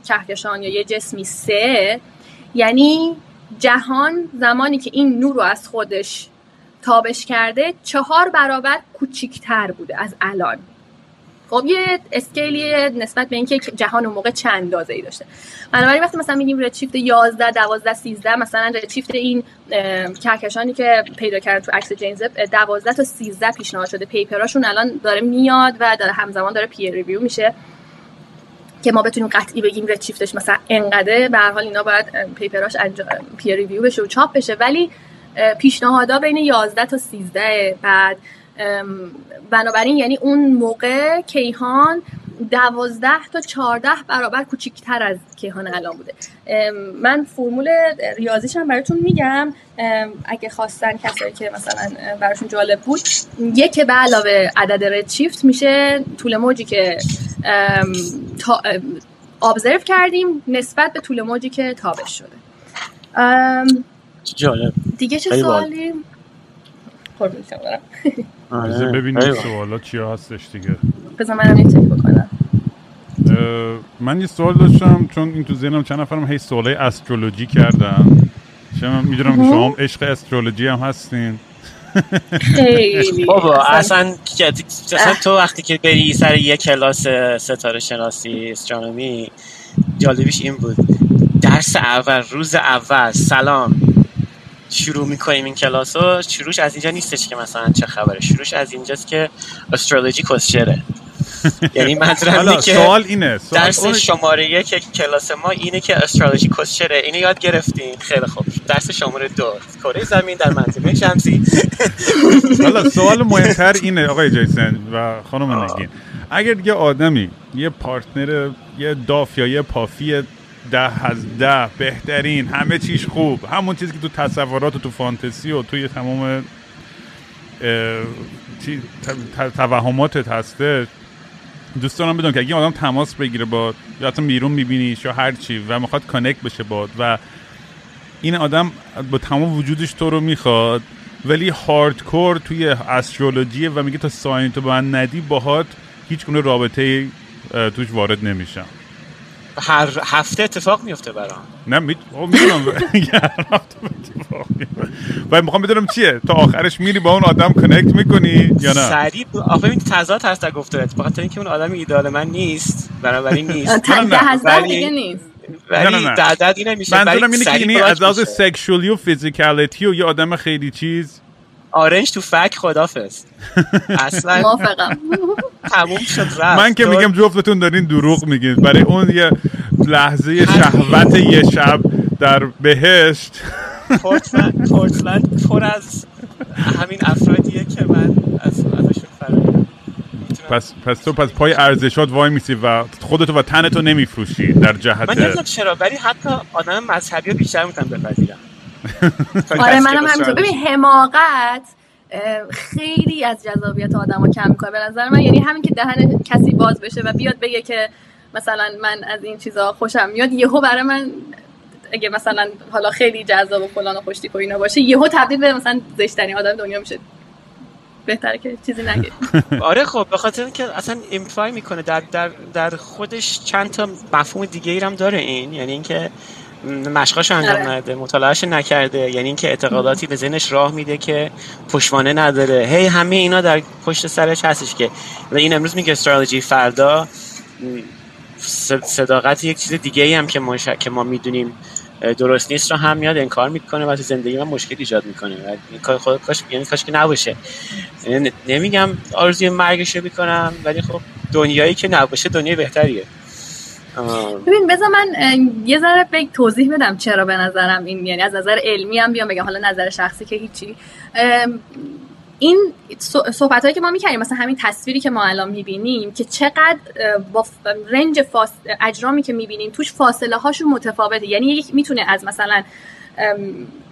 S3: کهکشان یا یه جسمی سه یعنی جهان زمانی که این نور رو از خودش تابش کرده چهار برابر کوچیکتر بوده از الان. خب یه اسکیلی نسبت به اینکه جهان اون موقع چند اندازه ای داشته. بنابراین وقتی مثلا میگیم redshift 11 12 13 مثلا redshift این کهکشانی که پیدا کردن تو عکس جیمز 12 تا 13 پیشنهاد شده. paper اشون الان داره میاد و داره همزمان داره peer review میشه که ما بتونیم قطعی بگیم redshift ش مثلا انقدر به هر حال اینا باید paper اش peer review بشه و چاپ بشه. ولی پیشنهادها بین 11 تا 13 بعد بنابراین یعنی اون موقع کیهان دوازده تا چهارده برابر کوچیکتر از کیهان الان بوده. من فرمول ریاضیشم براتون میگم. اگه خواستن کسایی که مثلا براشون جالب بود یک به علاوه عدد ردشیفت میشه طول موجی که ابزرو کردیم نسبت به طول موجی که تابش شده.
S2: جالب.
S3: دیگه چه. سوالی؟ قربون.
S1: بذار ببینیم. سوالا چیا هستش دیگه.
S3: بذار منم یه چک بکنم.
S1: من یه سوال داشتم چون این تو ذهنم چند نفرم هی سوالای استرولوژی کردن. چون می‌دونم که شما هم عشق استرولوژی هم هستین.
S3: خیلی.
S2: بابا
S3: اصلا
S2: تو وقتی که بری سر یه کلاس ستاره شناسی استرانومی جالبیش این بود. درس اول روز اول سلام. شروع می‌کنیم این کلاس رو شروعش از اینجا نیستش که مثلا چه خبره. شروعش از اینجاست که استرولوژی کسچره یعنی منظورم اینه که
S1: سوال اینه سوال
S2: درس
S1: اون-
S2: شماره یک کلاس ما اینه که استرولوژی کسچره اینو یاد گرفتیم خیلی خوب. درس شماره دو. کره زمین در منظومه شمسی.
S1: حالا سوال مهمتر اینه آقای جیسن و خانم نگین. اگر یه آدمی یه پارتنر یه داف یا یه پافی ده از ده. بهترین. همه چیش خوب. همون چیزی که تو تصورات و تو فانتزی و توی تمام توهماتت هسته. دوست دارم بدونم که اگه آدم تماس بگیره با یا حتی بیرون میبینیش یا هر چی و می‌خواد کانکت بشه باد و این آدم با تمام وجودش تو رو می‌خواد ولی هاردکور توی استرولوژی و میگه تا ساین تو به من ندی باهات هیچ گونه رابطه توش وارد نمیشم.
S2: هر هفته اتفاق میفته برام.
S1: نه می... می‌دونم. و می‌خوام بدونم چیه؟ تا آخرش میری با اون آدم کنکت می‌کنی یا نه؟
S2: سریع آخه ببین تضاد هست در گفتارت به خاطر اینکه اون آدم ایدال من نیست. بنابراین نیست.
S1: نه، نه،
S2: ولی-
S3: دیگه نیست.
S1: نه، نه،
S2: ولی
S1: نه.
S2: این
S1: منظورم
S2: ولی
S1: اینه که یعنی از لحاظ. سکشولی و فیزیکالیتی و یه آدم خیلی چیز
S2: آرنج تو فک خدافز اصلا
S3: موافقم.
S2: تموم شد رفت.
S1: من که میگم جفتتون دارین دروغ میگین. برای اون یه لحظه شهوت یه شب در بهشت.
S2: پورتلند پورتلند پر از همین افرادیه که من از ازشون فرار
S1: پس پس تو پس پای ارزشات وای میسی و خودتو و تنتو نمیفروشی در
S2: من
S1: جهت
S2: نمی‌دونم چرا ولی حتی آدم مذهبی رو بیشتر می‌تونم بپذیرم.
S3: آره منم همینطور. ببین حماقت خیلی از جذابیت آدم رو کم می‌کنه به نظر من یعنی همین که دهن کسی باز بشه و بیاد بگه که مثلا من از این چیزا خوشم میاد یهو برای من اگه مثلا حالا خیلی جذاب و فلان و خوشتیپ و اینا باشه یهو تبدیل به مثلا زشترین آدم دنیا میشه. بهتره که چیزی نگه.
S2: آره خب به خاطر اینکه اصلا ایمپلای می‌کنه در, در, در خودش چند تا مفهوم دیگه ای هم داره این. یعنی اینکه مشقاش انجام
S3: آره.
S2: نده مطالعهش نکرده. یعنی اینکه اعتقاداتی به ذهنش راه میده که پشتوانه نداره. هی همه اینا در پشت سرش هستش که. و این امروز میگه استرالوژی فردا صداقت یک چیز دیگه ای هم که ما, ش- که ما می‌دونیم درست نیست رو هم میاد انکار می‌کنه و تو زندگی من مشکل ایجاد می‌کنه. و این کار خود کاش یعنی کاش که نباشه. یعنی نمیگم آرزوی مرگش رو می‌کنم ولی خب دنیایی که نباشه دنیای بهتریه.
S3: ببین بذار من یه ذره بگ توضیح بدم چرا به نظرم این یعنی از نظر علمی هم بیام بگم. حالا نظر شخصی که هیچی. این صحبت هایی که ما می‌کنیم مثلا همین تصویری که ما الان می‌بینیم که چقدر با رنج فاس... اجرامی که می‌بینیم توش فاصله هاشون متفاوته. یعنی یک می‌تونه از مثلا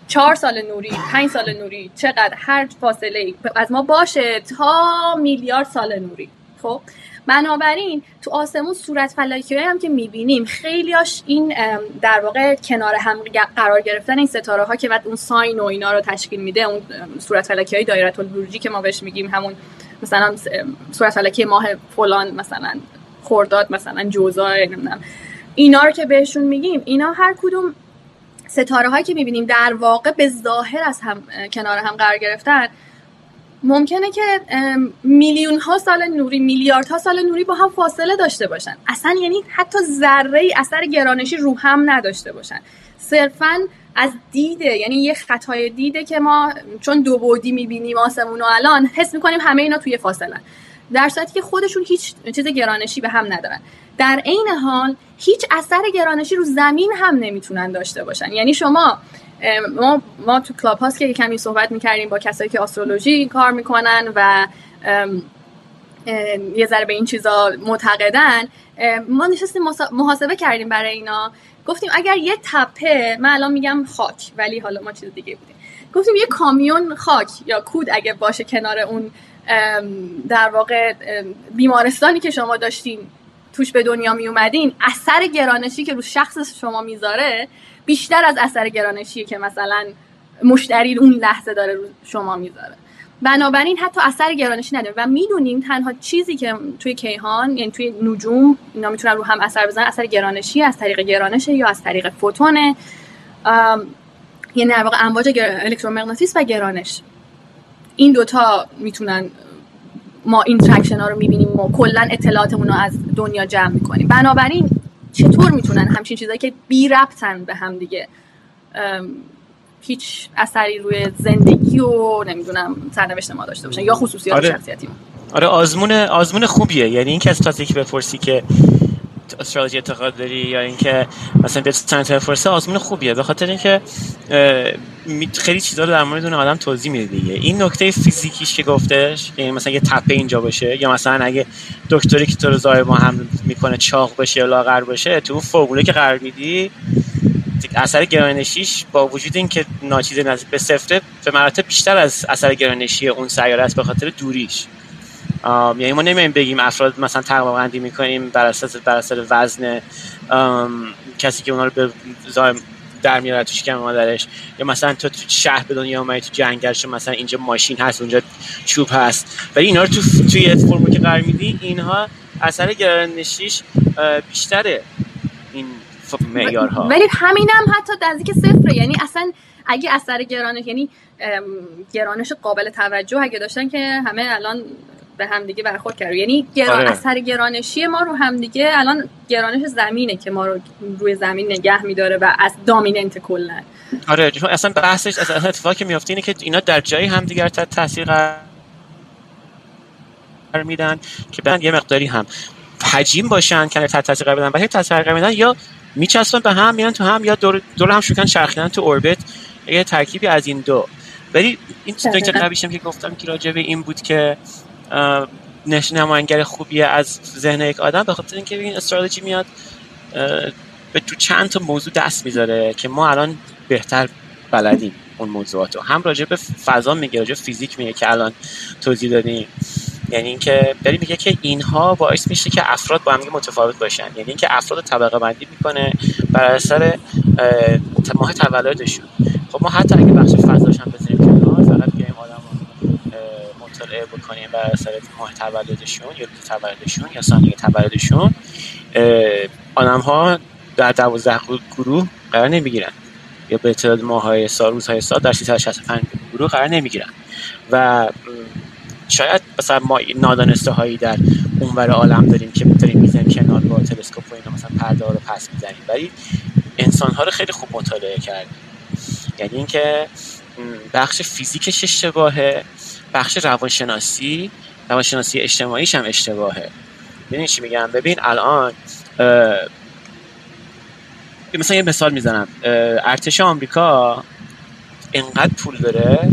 S3: چهار سال نوری پنج سال نوری چقدر هر فاصله از ما باشه تا میلیارد سال نوری. خب؟ بنابراین تو آسمون صورت فلکی هم که می‌بینیم خیلیاش این در واقع کنار هم قرار گرفتن این ستاره ها که بعد اون ساین و اینا رو تشکیل میده اون صورت فلکی های دایره البرجی که ما بهش میگیم همون مثلا صورت فلکی ماه فلان مثلا خرداد مثلا جوزا نمی‌دونم. اینا رو که بهشون میگیم اینا هر کدوم ستاره هایی که می‌بینیم در واقع به ظاهر از هم کنار هم قرار گرفتن ممکنه که میلیون ها سال نوری میلیارد ها سال نوری با هم فاصله داشته باشن. اصلا یعنی حتی ذره ای اثر گرانشی رو هم نداشته باشن. صرفا از دیده یعنی یه خطای دیده که ما چون دو بعدی می‌بینیم آسمون رو الان حس می‌کنیم همه اینا توی فاصله در صورتی که خودشون هیچ چیز گرانشی به هم ندارن. در عین حال هیچ اثر گرانشی رو زمین هم نمی‌تونن داشته باشن. یعنی شما ما ما تو کلاب هاست که کمی صحبت می‌کردیم با کسایی که آسترولوژی کار می‌کنن و یه ذره به این چیزا معتقدن. ما نشستیم محاسبه کردیم برای اینا. گفتیم اگر یه تپه من الان میگم خاک ولی حالا ما چیز دیگه بودیم. گفتیم یه کامیون خاک یا کود اگه باشه کنار اون در واقع بیمارستانی که شما داشتین توش به دنیا می اومدین اثر گرانشی که رو شخص شما می‌ذاره بیشتر از اثر گرانشی که مثلا مشتری اون لحظه داره رو شما می‌ذاره. بنابراین حتی اثر گرانشی نداره و می‌دونیم تنها چیزی که توی کیهان یعنی توی نجوم اینا می‌تونن رو هم اثر بزنن اثر گرانشی از طریق گرانشه یا از طریق فوتونه. یعنی در واقع امواج الکترومغناطیس و گرانش. این دوتا می‌تونن ما این ها رو می‌بینیم و کلا اطلاعاتمون رو از دنیا جمع می‌کنیم. بنابراین چطور می‌تونن همچین چیزایی که بی ربطن به هم دیگه هیچ اثری روی زندگی و نمی‌دونم سرنوشت ما داشته باشن یا خصوصیات آره. شخصیتی ما
S2: آره آزمون آزمون خوبیه یعنی این کس که بپرسی که استرالژی اعتقاد داری یا اینکه مثلا به سنت فرصه آزمون خوبیه. به خاطر اینکه خیلی چیزا رو در مورد اون آدم توضیح میده دیگه. این نکته فیزیکیش که گفتش یعنی مثلا یه تپه اینجا باشه یا مثلا اگه دکتری که تو رو هم می‌کنه چاق باشه یا لاغر باشه تو اون فرموله که قرار میدی اثر گرانشیش با وجود اینکه ناچیز نزدیک به صفره به مراتب بیشتر از اثر گرانشی اون سیاره است به خاطر دوریش. یعنی ما نمیایم بگیم افراد مثلا تقریبا بندی می‌کنیم بر اساس بر اساس وزن کسی که اونا رو به در میاره تو شکم مادرش. یا مثلا تو تو شهر به دنیا اومدی تو جنگل مثلا اینجا ماشین هست اونجا چوب هست. ولی اینا رو تو توی فرمو که قرار میدی اینها اثر گرانشیش بیشتره این معیارها.
S3: ولی همینم حتی نزدیک صفره. یعنی اصلا اگه اثر گرانش یعنی گرانش قابل توجه اگه داشتن که همه الان به همدیگه برخورد کرد یعنی گران... آره. اثر گرانشی ما رو همدیگه الان گرانش زمینه که ما رو روی زمین نگه میداره و از دامیننت کلا.
S2: آره اصلا بحثش از اتفاقی که میفته اینه که اینا در جایی همدیگر تحت تاثیر قرار میدن که بعد یه مقداری هم حجیم باشن که تحت تاثیر قرار بدن. و تاثیر قرار میدن یا میچسبن به هم میان تو هم یا دور, دور هم شکن چرخیدن تو اوربیت یه ترکیبی از این دو. ولی این نکته قبلیشم که گفتم که راجع به این بود که نماینگر خوبیه از ذهن یک آدم به خاطر اینکه این استراتژی میاد به تو چند تا موضوع دست می‌ذاره که ما الان بهتر بلدیم اون موضوعات رو هم راجع به فضا میگه راجع فیزیک میگه که الان توضیح دادیم. یعنی اینکه داری میگه که اینها باعث میشه که افراد با هم متفاوت باشن. یعنی اینکه افراد طبقه بندی می‌کنه بر اثر ماه تولدشون. خب ما حتی اگه بخش فضاش هم بزنیم کنار فقط بیایم آدم مطالعه بکنیم بر اثر ماه تولدشون یا روز تولدشون یا ثانیه تولدشون آدم ها در دوازده گروه قرار نمی‌گیرن. یا به تعداد ماهای سال روزهای سال در 365 گروه قرار نمی‌گیرن. و شاید مثلا ما نادانسته هایی در اونور عالم داریم که داریم می‌زنیم کنار با تلسکوپ و اینا مثلا پرده رو پس می‌زنیم. ولی انسان ها رو خیلی خوب مطالعه کردیم. یعنی اینکه بخش فیزیکش اشتباهه. بخش روانشناسی روانشناسی اجتماعیش هم اشتباهه. ببین چی میگم؟ ببین الان مثلا یه مثال می‌زنم. ارتش آمریکا انقدر پول داره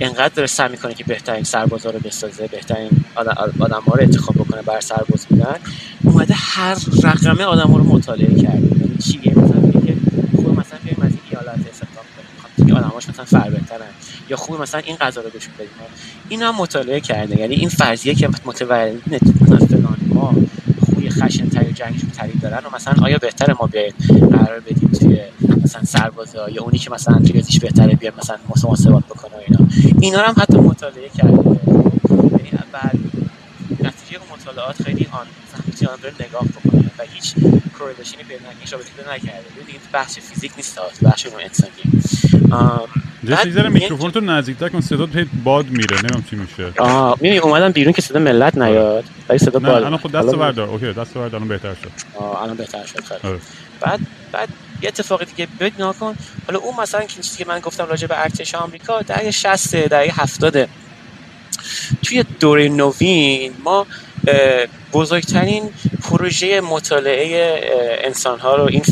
S2: انقدر داره سعی می‌کنه که بهترین سربازا رو بسازه بهترین آدم ها رو انتخاب بکنه بر سرباز بودن. اومده هر رقمه آدم ها رو مطالعه کرده. یعنی چیه مثلا میگه خوب مثلا بیایم از این ایالت استفاده کنیم خب آدماش مثلا فر بهترن یا خوب مثلا این غذا رو بهشون بدیم. این هم مطالعه کرده یعنی این فرضیه که متولد مثلا فلان ما خوی خشن تری جنگش تری دارن و مثلا آیا بهتره ما بیایم قرار بدیم توی مثلا سربازا یا اونی که مثلا ریاضیش بهتره بیاد مثلا محاسبات بکنه و اینا. اینا هم حتی مطالعه کرده یعنی بعد نتیجه مطالعات خیلی آن نگاه بکنه و هیچ کورلیشنی پیدا هیچ رابطی پیدا نکرده. ببینید بحث فیزیک نیست بحث اون انسانی
S1: یه میکروفون تو نزدیک کن صدا باد میره نمی‌دونم چی میشه.
S2: آه می‌بینی اومدم بیرون که صدا ملت نیاد ولی صدا باد.
S1: الان خود دست بردار. اوکی دست بردار الان بهتر شد.
S2: آه الان بهتر شد خیلی. آره. بعد بعد یه اتفاقی دیگه ببین نکن حالا اون مثلا که چیزی که من گفتم راجع به ارتش آمریکا در 60 در 70 توی دوره نوین ما بزرگترین پروژه مطالعه انسان ها رو این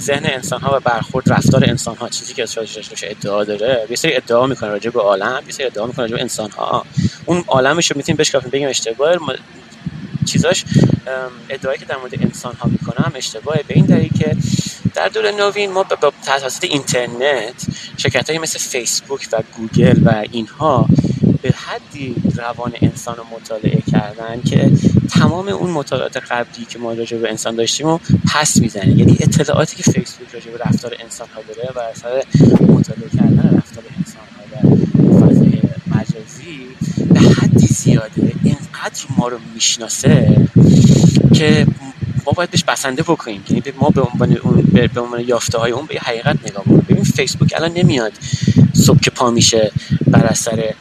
S2: ذهن انسان ها و برخورد رفتار انسان ها چیزی که استراتژیش ادعا داره. یه سری ادعا می‌کنه راجع به عالم یه سری ادعا می‌کنه راجع به انسان ها اون عالمش رو می‌تونیم بشکافیم بگیم اشتباه. چیزاش ادعایی که در مورد انسان ها می‌کنه هم اشتباهه به این دلیل که در دور نوین ما با توسط اینترنت شرکت های مثل فیسبوک و گوگل و اینها به حدی روان انسان رو مطالعه کردن که تمام اون مطالعات قبلی که ما راجع به انسان داشتیم رو پس می‌زنه. یعنی اطلاعاتی که فیسبوک راجع به رفتار انسان ها داره و اثر مطالعه کردن رفتار انسان ها در فضای مجازی به حدی زیاده اینقدر ما رو می‌شناسه که ما باید بهش بسنده بکنیم. یعنی ما به عنوان اون به عنوان یافته های اون به حقیقت نگاه کنیم ببین فیسبوک الان نمیاد صبح که پا میشه بر اثر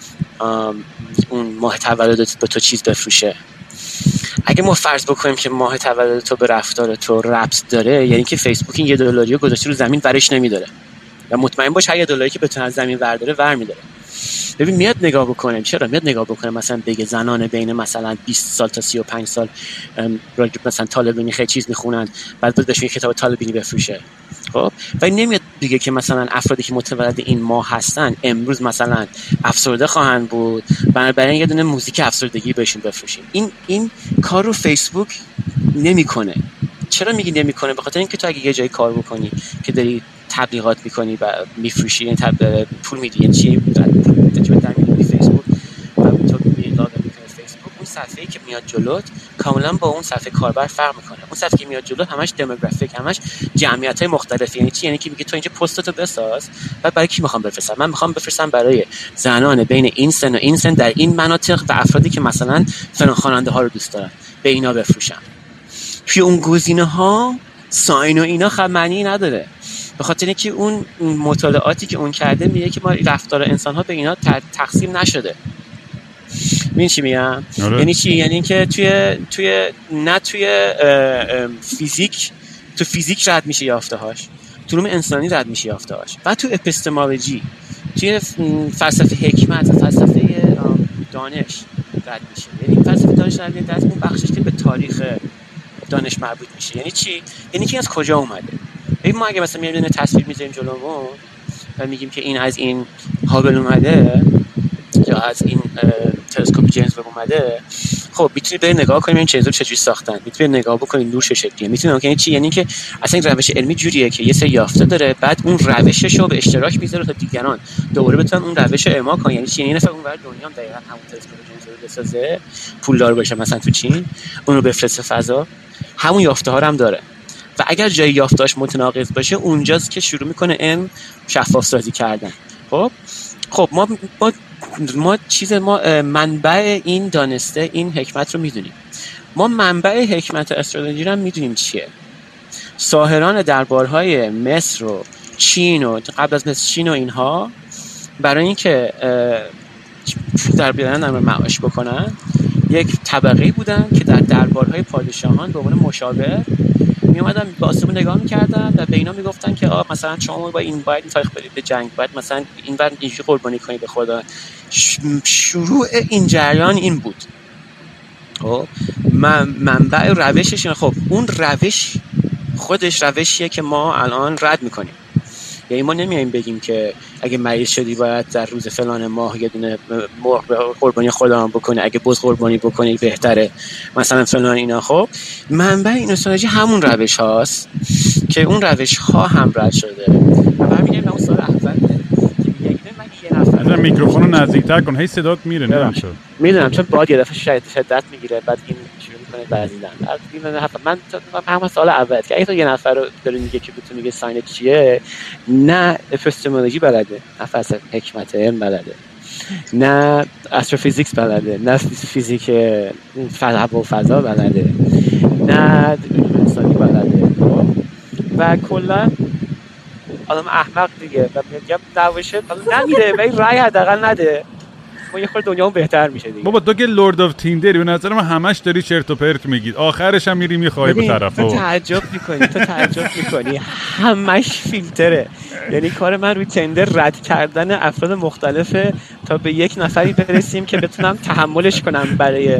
S2: اون ماه تولدت به تو چیز بفروشه. اگه ما فرض بکنیم که ماه تولد تو به رفتار تو ربط داره یعنی که فیسبوک این یه دلاری رو گذاشته رو زمین برش نمیداره. و مطمئن باش هر یه دلاری که بتونه از زمین ورداره ور میداره. ببین میاد نگاه بکنه. چرا؟ میاد نگاه بکنه. مثلا بگه زنان بین مثلا 20 سال تا 35 سال مثلا طالبینی خیلی چیز می‌خونن. بعد بهشون کتاب طالبینی بفروشه. خب؟ و نمیاد بگه که مثلا افرادی که متولد این ماه هستن امروز مثلا افسرده خواهند بود. بنابراین یه دونه موزیک افسردگی بهشون بفروشیم. این این کار رو فیسبوک نمی‌کنه. چرا میگی نمی‌کنه؟ به خاطر اینکه تو اگه یه جایی کار بکنی که داری تبلیغات می‌کنی و میفروشی یعنی پول میدی یعنی چی فیسبوک و تو فیسبوک اون صفحه‌ای که میاد جلوت کاملا با اون صفحه کاربر فرق می‌کنه. اون صفحه که میاد جلو همش دموگرافیک همش جمعیت های مختلف یعنی چی؟ یعنی که میگه تو اینجا پستتو بساز و برای کی می‌خوام بفرستم؟ من می‌خوام بفرستم برای زنان بین این سن و این سن در این مناطق و افرادی که مثلا فلان خواننده ها رو دوست دارن. به اینا بفروشم. توی اون گزینه ها ساین و اینا خب معنی نداره. به خاطر اینکه اون مطالعاتی که اون کرده میگه که ما رفتار انسان ها به اینا تقسیم نشده. این چی میگم. یعنی چی؟ یعنی اینکه توی توی نه توی فیزیک تو فیزیک رد میشه یافته هاش تو علوم انسانی رد میشه یافته هاش و تو اپیستمولوژی توی فلسفه حکمت و فلسفه دانش رد میشه یعنی فلسفه دانش رد میشه اون بخشش که به تاریخ دانش مربوط میشه. یعنی چی؟ یعنی که از کجا اومده؟ ببین ما اگه مثلا میایم تصویر می‌ذاریم جلومون و میگیم که این از این هابل اومده یا از این تلسکوپ جیمز وب اومده. خب می‌تونی بری نگاه کنیم این چیزا چجوری ساختن. می‌تونی نگاه بکنی نور چه شکلیه. می‌تونی یعنی چی یعنی که اصلا این روش علمی جوریه که یه سری یافته داره بعد اون روشش رو به اشتراک می‌ذاره تا دیگران دوباره بتونن اون روش رو اعمال کنن. یعنی چی؟ یعنی نفر اون ور دنیا هم دقیقاً همون تلسکوپ جیمز وب بسازه پولدار باشه مثلا تو چین اون رو بفرسته فضا. همون یافته ها هم داره. و اگر جای یافتاش متناقض باشه اونجاست که شروع می‌کنه ان شفاف سازی کردن. خب؟ خب ما ما ما چیز ما منبع این دانسته این حکمت رو می‌دونیم. ما منبع حکمت استراتژی رو می‌دونیم چیه. ساهران دربارهای مصر و چین و قبل از مصر چین و اینها برای اینکه در بیارن معاش بکنن یک طبقه بودن که در دربارهای پادشاهان به عنوان مشاور می اومدن به آسمون نگاه می‌کردن و به اینا می‌گفتن که آ مثلا شما با این باید این تاریخ برید به جنگ باید مثلا این بر اینجوری قربانی کنید به خدا. شروع این جریان این بود. خب منبع روشش خب اون روش خودش روشیه که ما الان رد می‌کنیم. یعنی ما نمیایم بگیم که اگه مریض شدی باید در روز فلان ماه یه دونه مرغ قربانی خدا هم بکنی. اگه بز قربانی بکنی بهتره. مثلا فلان اینا. خب منبع این استراتژی همون روش هاست که اون روش ها هم رد شده. و برمیگردیم به اون سال اول
S1: میکروفون رو نزدیکتر کن. هی صدات میره نمی‌دونم
S2: می‌دونم چون باد یه دفعه شدت می‌گیره بعد این می‌کنه بعضیدن من همه سال اول که اگه تو یه نفر رو داره میگه که بتون میگه ساین چیه نه اپستمولوژی بلده نه فلسفه حکمت علم بلده نه استروفیزیکس بلده نه فیزیک فضا و فضا بلده نه انسانی بلده و کلا آدم احمق دیگه. و میگم نباشه نمیره و این رای حداقل نده. ما یه خورده دنیا بهتر میشه دیگه.
S1: بابا تو که لورد اف تیندری به نظر من همش داری چرت و پرت میگید آخرش هم میری می‌خوای به طرف.
S2: تو تعجب می‌کنی تو تعجب می‌کنی. همش فیلتره. یعنی کار من روی تندر رد کردن افراد مختلفه تا به یک نفری برسیم که بتونم تحملش کنم برای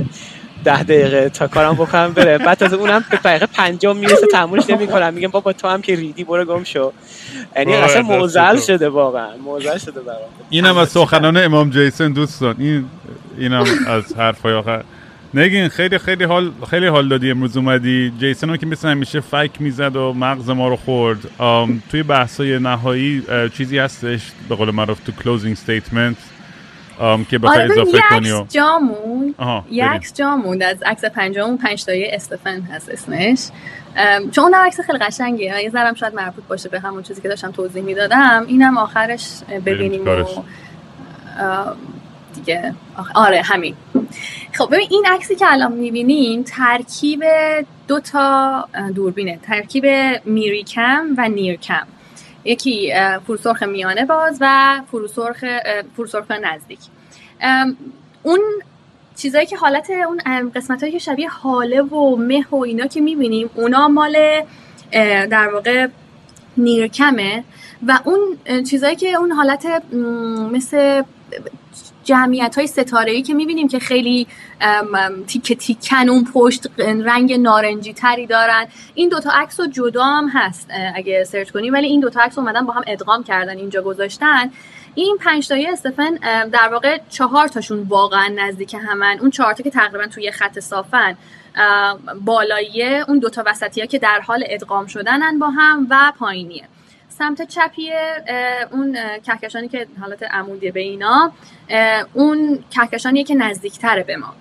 S2: ده دقیقه تا کارم بکنم بره. بعد از اونم به دقیقه پنجم می‌رسه تحملش نمی‌کنم. میگم بابا تو هم که ریدی برو گم شو. یعنی اصلا معضل شده واقعا. معضل شده برام.
S1: اینم از سخنان امام جیسن دوستان. این اینم از حرفای آخر. نگین خیلی خیلی حال خیلی حال دادی امروز اومدی. جیسن که مثل همیشه فک می‌زد و مغز ما رو خورد. توی بحثای نهایی چیزی هستش به قول معروف تو closing statement که بخوای آره اضافه کنی و
S3: جامون یک جامون از عکس پنجم پنج تایی استفن هست اسمش. چون اون عکس خیلی قشنگیه. یه ذرم شاید مربوط باشه به همون چیزی که داشتم توضیح می‌دادم. اینم آخرش ببینیم و دیگه. آره همین. خب ببین این عکسی که الان می‌بینین ترکیب دو تا دوربینه. ترکیب میریکم و نیرکم یکی فروسرخ میانه باز و فروسرخ فروسرخ نزدیک. اون چیزایی که حالت اون قسمت که شبیه حاله و مه و اینا که می‌بینیم اونا مال در واقع نیرکمه و اون چیزایی که اون حالت مثل جمعیت های ستاره ای که می‌بینیم که خیلی تیکه تیکن اون پشت رنگ نارنجی تری دارن. این دوتا عکس و جدا هم هست اگه سرچ کنیم. ولی این دوتا عکس اومدن با هم ادغام کردن اینجا گذاشتن. این پنج تایی استفن در واقع چهار تاشون واقعا نزدیک همن. اون چهار تا که تقریبا توی خط صافن بالاییه. اون دوتا وسطی ها که در حال ادغام شدنن با هم و پایینیه. سمت چپی اون کهکشانی که حالت عمودی به اینا اون کهکشانیه که نزدیکتره به ما.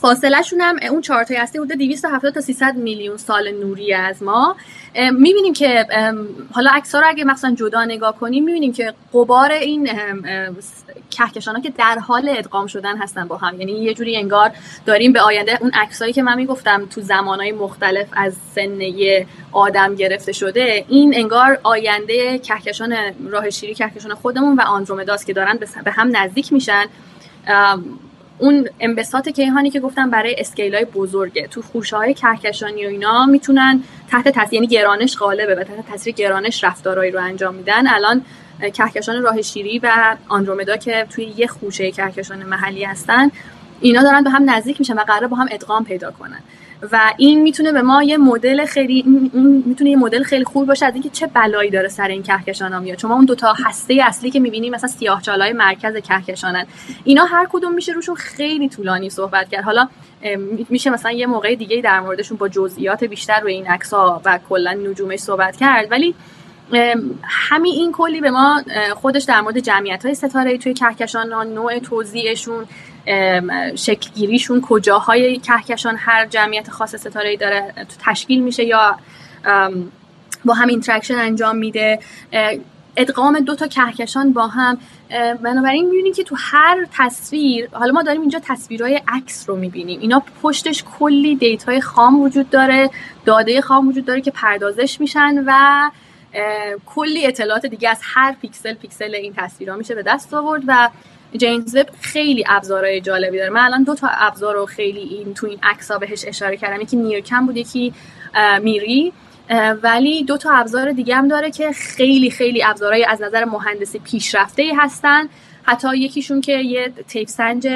S3: فاصله شون هم اون چهار تایی هستی حدود 270 تا 300 میلیون سال نوری از ما. می‌بینیم که حالا عکس رو اگه مثلا جدا نگاه کنیم می‌بینیم که قبار این کهکشان ها که در حال ادغام شدن هستن با هم. یعنی یه جوری انگار داریم به آینده. اون عکسایی که من می‌گفتم تو زمانهای مختلف از سنه آدم گرفته شده این انگار آینده کهکشان راه شیری کهکشان خودمون و آندرومداست که دارن به هم نزدیک میشن. اون انبساط کیهانی که گفتم برای اسکیل های بزرگه. تو خوشه های کهکشانی و اینا می‌تونن تحت تاثیر یعنی گرانش غالبه و تحت تاثیر گرانش رفتارهایی رو انجام میدن. الان کهکشان راه شیری و آندرومدا که توی یه خوشه کهکشان محلی هستن اینا دارن به هم نزدیک میشن و قرار با هم ادغام پیدا کنن. و این می‌تونه به ما یه مدل خیلی می‌تونه یه مدل خیلی خوب باشه از اینکه چه بلایی داره سر این کهکشان ها میاد. چون ما اون دوتا هسته اصلی که می‌بینیم مثلا سیاهچالای مرکز کهکشانن. اینا هر کدوم میشه روشون خیلی طولانی صحبت کرد. حالا میشه مثلا یه موقع دیگه در موردشون با جزئیات بیشتر روی این عکس ها و کلا نجومش صحبت کرد. ولی همین این کلی به ما خودش در مورد جمعیت های ستاره توی کهکشان نوع توزیعشون شکلگیریشون کجاهای کهکشان هر جمعیت خاص ستاره داره تشکیل میشه یا با هم interaction انجام میده. ادغام دو تا کهکشان با هم بنابراین می‌بینیم که تو هر تصویر حالا ما داریم اینجا تصویرهای عکس رو می‌بینیم. اینا پشتش کلی data ی خام وجود داره داده خام وجود داره که پردازش میشن و کلی اطلاعات دیگه از هر پیکسل پیکسل این تصویرها میشه به دست آورد و جیمز وب خیلی ابزارهای جالبی داره. من الان دو تا ابزار رو خیلی این تو این عکس بهش اشاره کردم. یکی NIRCam بود یکی میری. ولی دو تا ابزار دیگه هم داره که خیلی خیلی ابزارهای از نظر مهندسی پیشرفته ای هستن. حتی یکیشون که یه تیپ سنج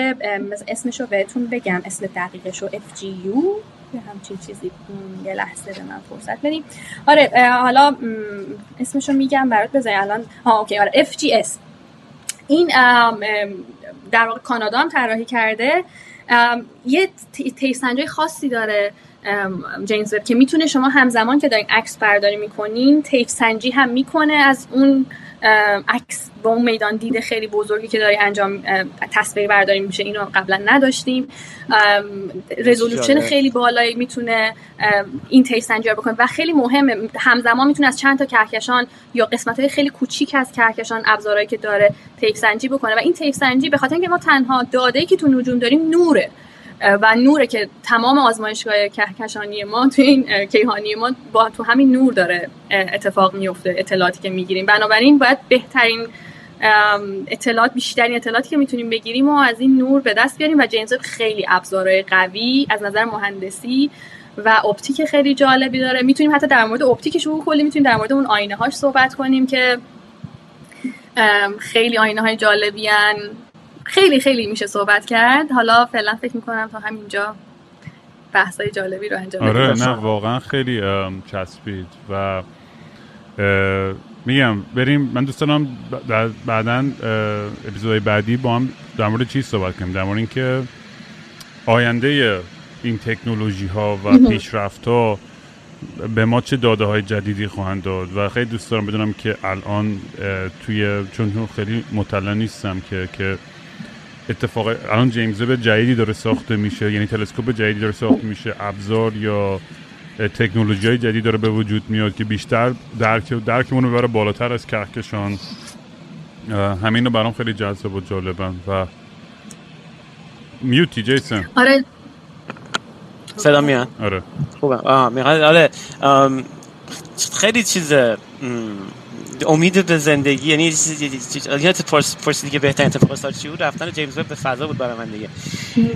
S3: اسمش رو بهتون بگم. اسم دقیقش رو FGU یه همچین چیزی یه لحظه به من فرصت بدیم آره حالا اسمشو میگم برات بذاری الان ها اوکی آره FGS این در واقع کانادا هم طراحی کرده. یه تیسنجای خاصی داره. جیمز وب که می‌تونه شما همزمان که دارین عکس برداری می‌کنین تیف سنجی هم می‌کنه از اون عکس با اون میدان دیده خیلی بزرگی که داری انجام تصویر برداری میشه. اینو قبلا نداشتیم. رزولوشن خیلی بالایی می‌تونه این تیف سنجی بکنه. و خیلی مهمه همزمان می‌تونه از چند تا کهکشان یا قسمت های خیلی کوچیک از کهکشان ابزارهایی که داره طیف سنجی بکنه. و این طیف سنجی به خاطر اینکه ما تنها داده ای که تو نجوم داریم نوره. و نوره که تمام آزمایشگاه کهکشانی ما تو این کیهانی ما با تو همین نور داره اتفاق میفته اطلاعاتی که می‌گیریم. بنابراین باید بهترین اطلاعات بیشترین اطلاعاتی که می‌تونیم بگیریم و از این نور به دست بیاریم و جیمز خیلی ابزارهای قوی از نظر مهندسی و اپتیک خیلی جالبی داره. می‌تونیم حتی در مورد اپتیکش رو کلی می‌تونیم در مورد اون آینه هاش صحبت کنیم که خیلی آینه های جالبی خیلی خیلی میشه صحبت کرد. حالا فعلا فکر می‌کنم تا همینجا بحثای جالبی رو انجام
S1: آره نه واقعا خیلی چسبید و میگم بریم. من دوست دارم بعدا اپیزودهای بعدی با هم در مورد چی صحبت کنیم. در مورد اینکه آینده این تکنولوژی ها و پیشرفت ها به ما چه داده های جدیدی خواهند داد. و خیلی دوست دارم بدونم که الان توی چون خیلی مطلع نیستم که که اتفاق الان جیمز وب جدیدی داره ساخته میشه یعنی تلسکوپ جدیدی داره ساخته میشه ابزار یا تکنولوژی های جدید داره به وجود میاد که بیشتر درک درکمون رو ببره بالاتر از کهکشان. همین رو برام خیلی جذاب و جالبن و میوتی جیسن
S3: آره.
S2: صدا میاد؟
S1: آره.
S2: خوبه. آه می‌خواد آره. خیلی چیز ام، امید به زندگی یعنی پرس پرسیدی که بهترین اتفاق سال چی بود؟ رفتن جیمز وب به فضا بود برای من دیگه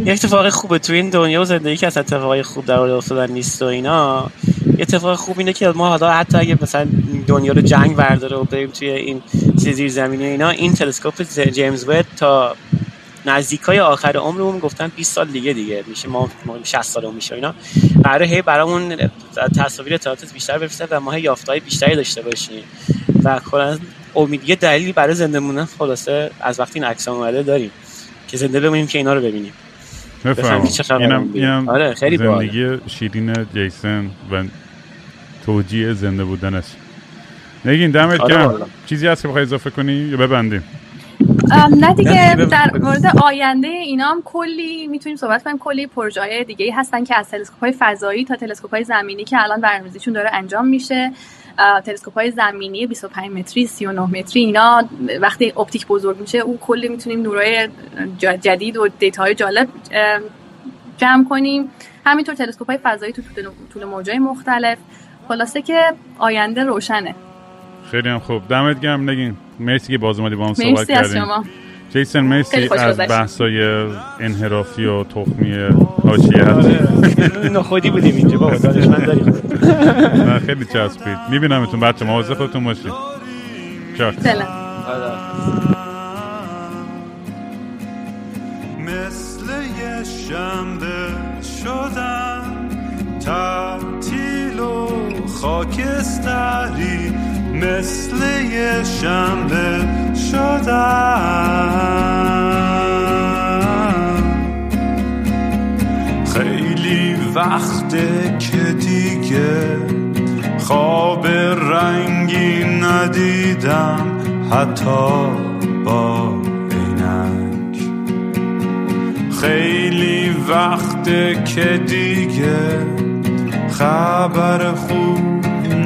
S2: یه اتفاق خوبه تو این دنیا و زندگی که از اتفاقای خوب در مورد افتادن نیست و اینا. یه اتفاق خوب اینه که ما حالا حتی اگه مثلا دنیا رو جنگ برداره و بریم توی این زیر زمینی اینا این تلسکوپ جیمز وب تا نزدیکای آخر عمرمون گفتن 20 سال دیگه دیگه میشه ما ما 60 سالمون میشه اینا. قراره هی برامون تصاویر اطلاعات بیشتر بفرسته و ما هی یافته‌های بیشتری داشته باشیم. و کلا امید یه دلیلی برای زنده موندن خلاصه از وقتی این عکس اومده داریم که زنده بمونیم که اینا رو ببینیم.
S1: اینم. اینم
S2: آره، خیلی.
S1: زندگی شیرین جیسن و توجیه زنده بودنش. نگین دمت
S2: آره
S1: گرم. چیزی هست که بخوای اضافه کنی؟ یا ببندیم؟
S3: نه دیگه
S2: دیگه
S3: در. مورد آینده اینا هم کلی می‌تونیم صحبت کنیم. کلی پروژه های دیگه هستن که از تلسکوپ های فضایی تا تلسکوپ های زمینی که الان برنامه‌ریزیشون داره انجام میشه. تلسکوپ های زمینی 25 متری 39 متری اینا وقتی اپتیک بزرگ میشه اون کلی می‌تونیم نورای جدید و دیتاهای جالب جمع کنیم. همینطور تلسکوپ های فضایی تو طول- طول موجای مختلف. خلاصه که آینده روشنه.
S1: خیلی هم خوب. دمت گرم. نگین. مرسی که باز اومدی با هم صحبت
S3: مرسی از
S1: کردیم
S3: شما.
S1: جیسن مرسی از. بحثای انحرافی و تخمی حاشیه
S2: آره. نخودی بودیم اینجا. بابا دانشمند داری
S1: نه خیلی چسبید. میبینمتون. بچه مواظب خودتون باشید چاک.
S4: مثل یه شنبه شدم تعطیل و خاکستری مثل یه شنبه شدم. خیلی وقته که دیگه خواب رنگی ندیدم حتی با عینک. خیلی وقته که دیگه خبر خوب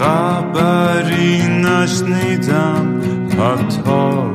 S4: خبری نشنیدم حتی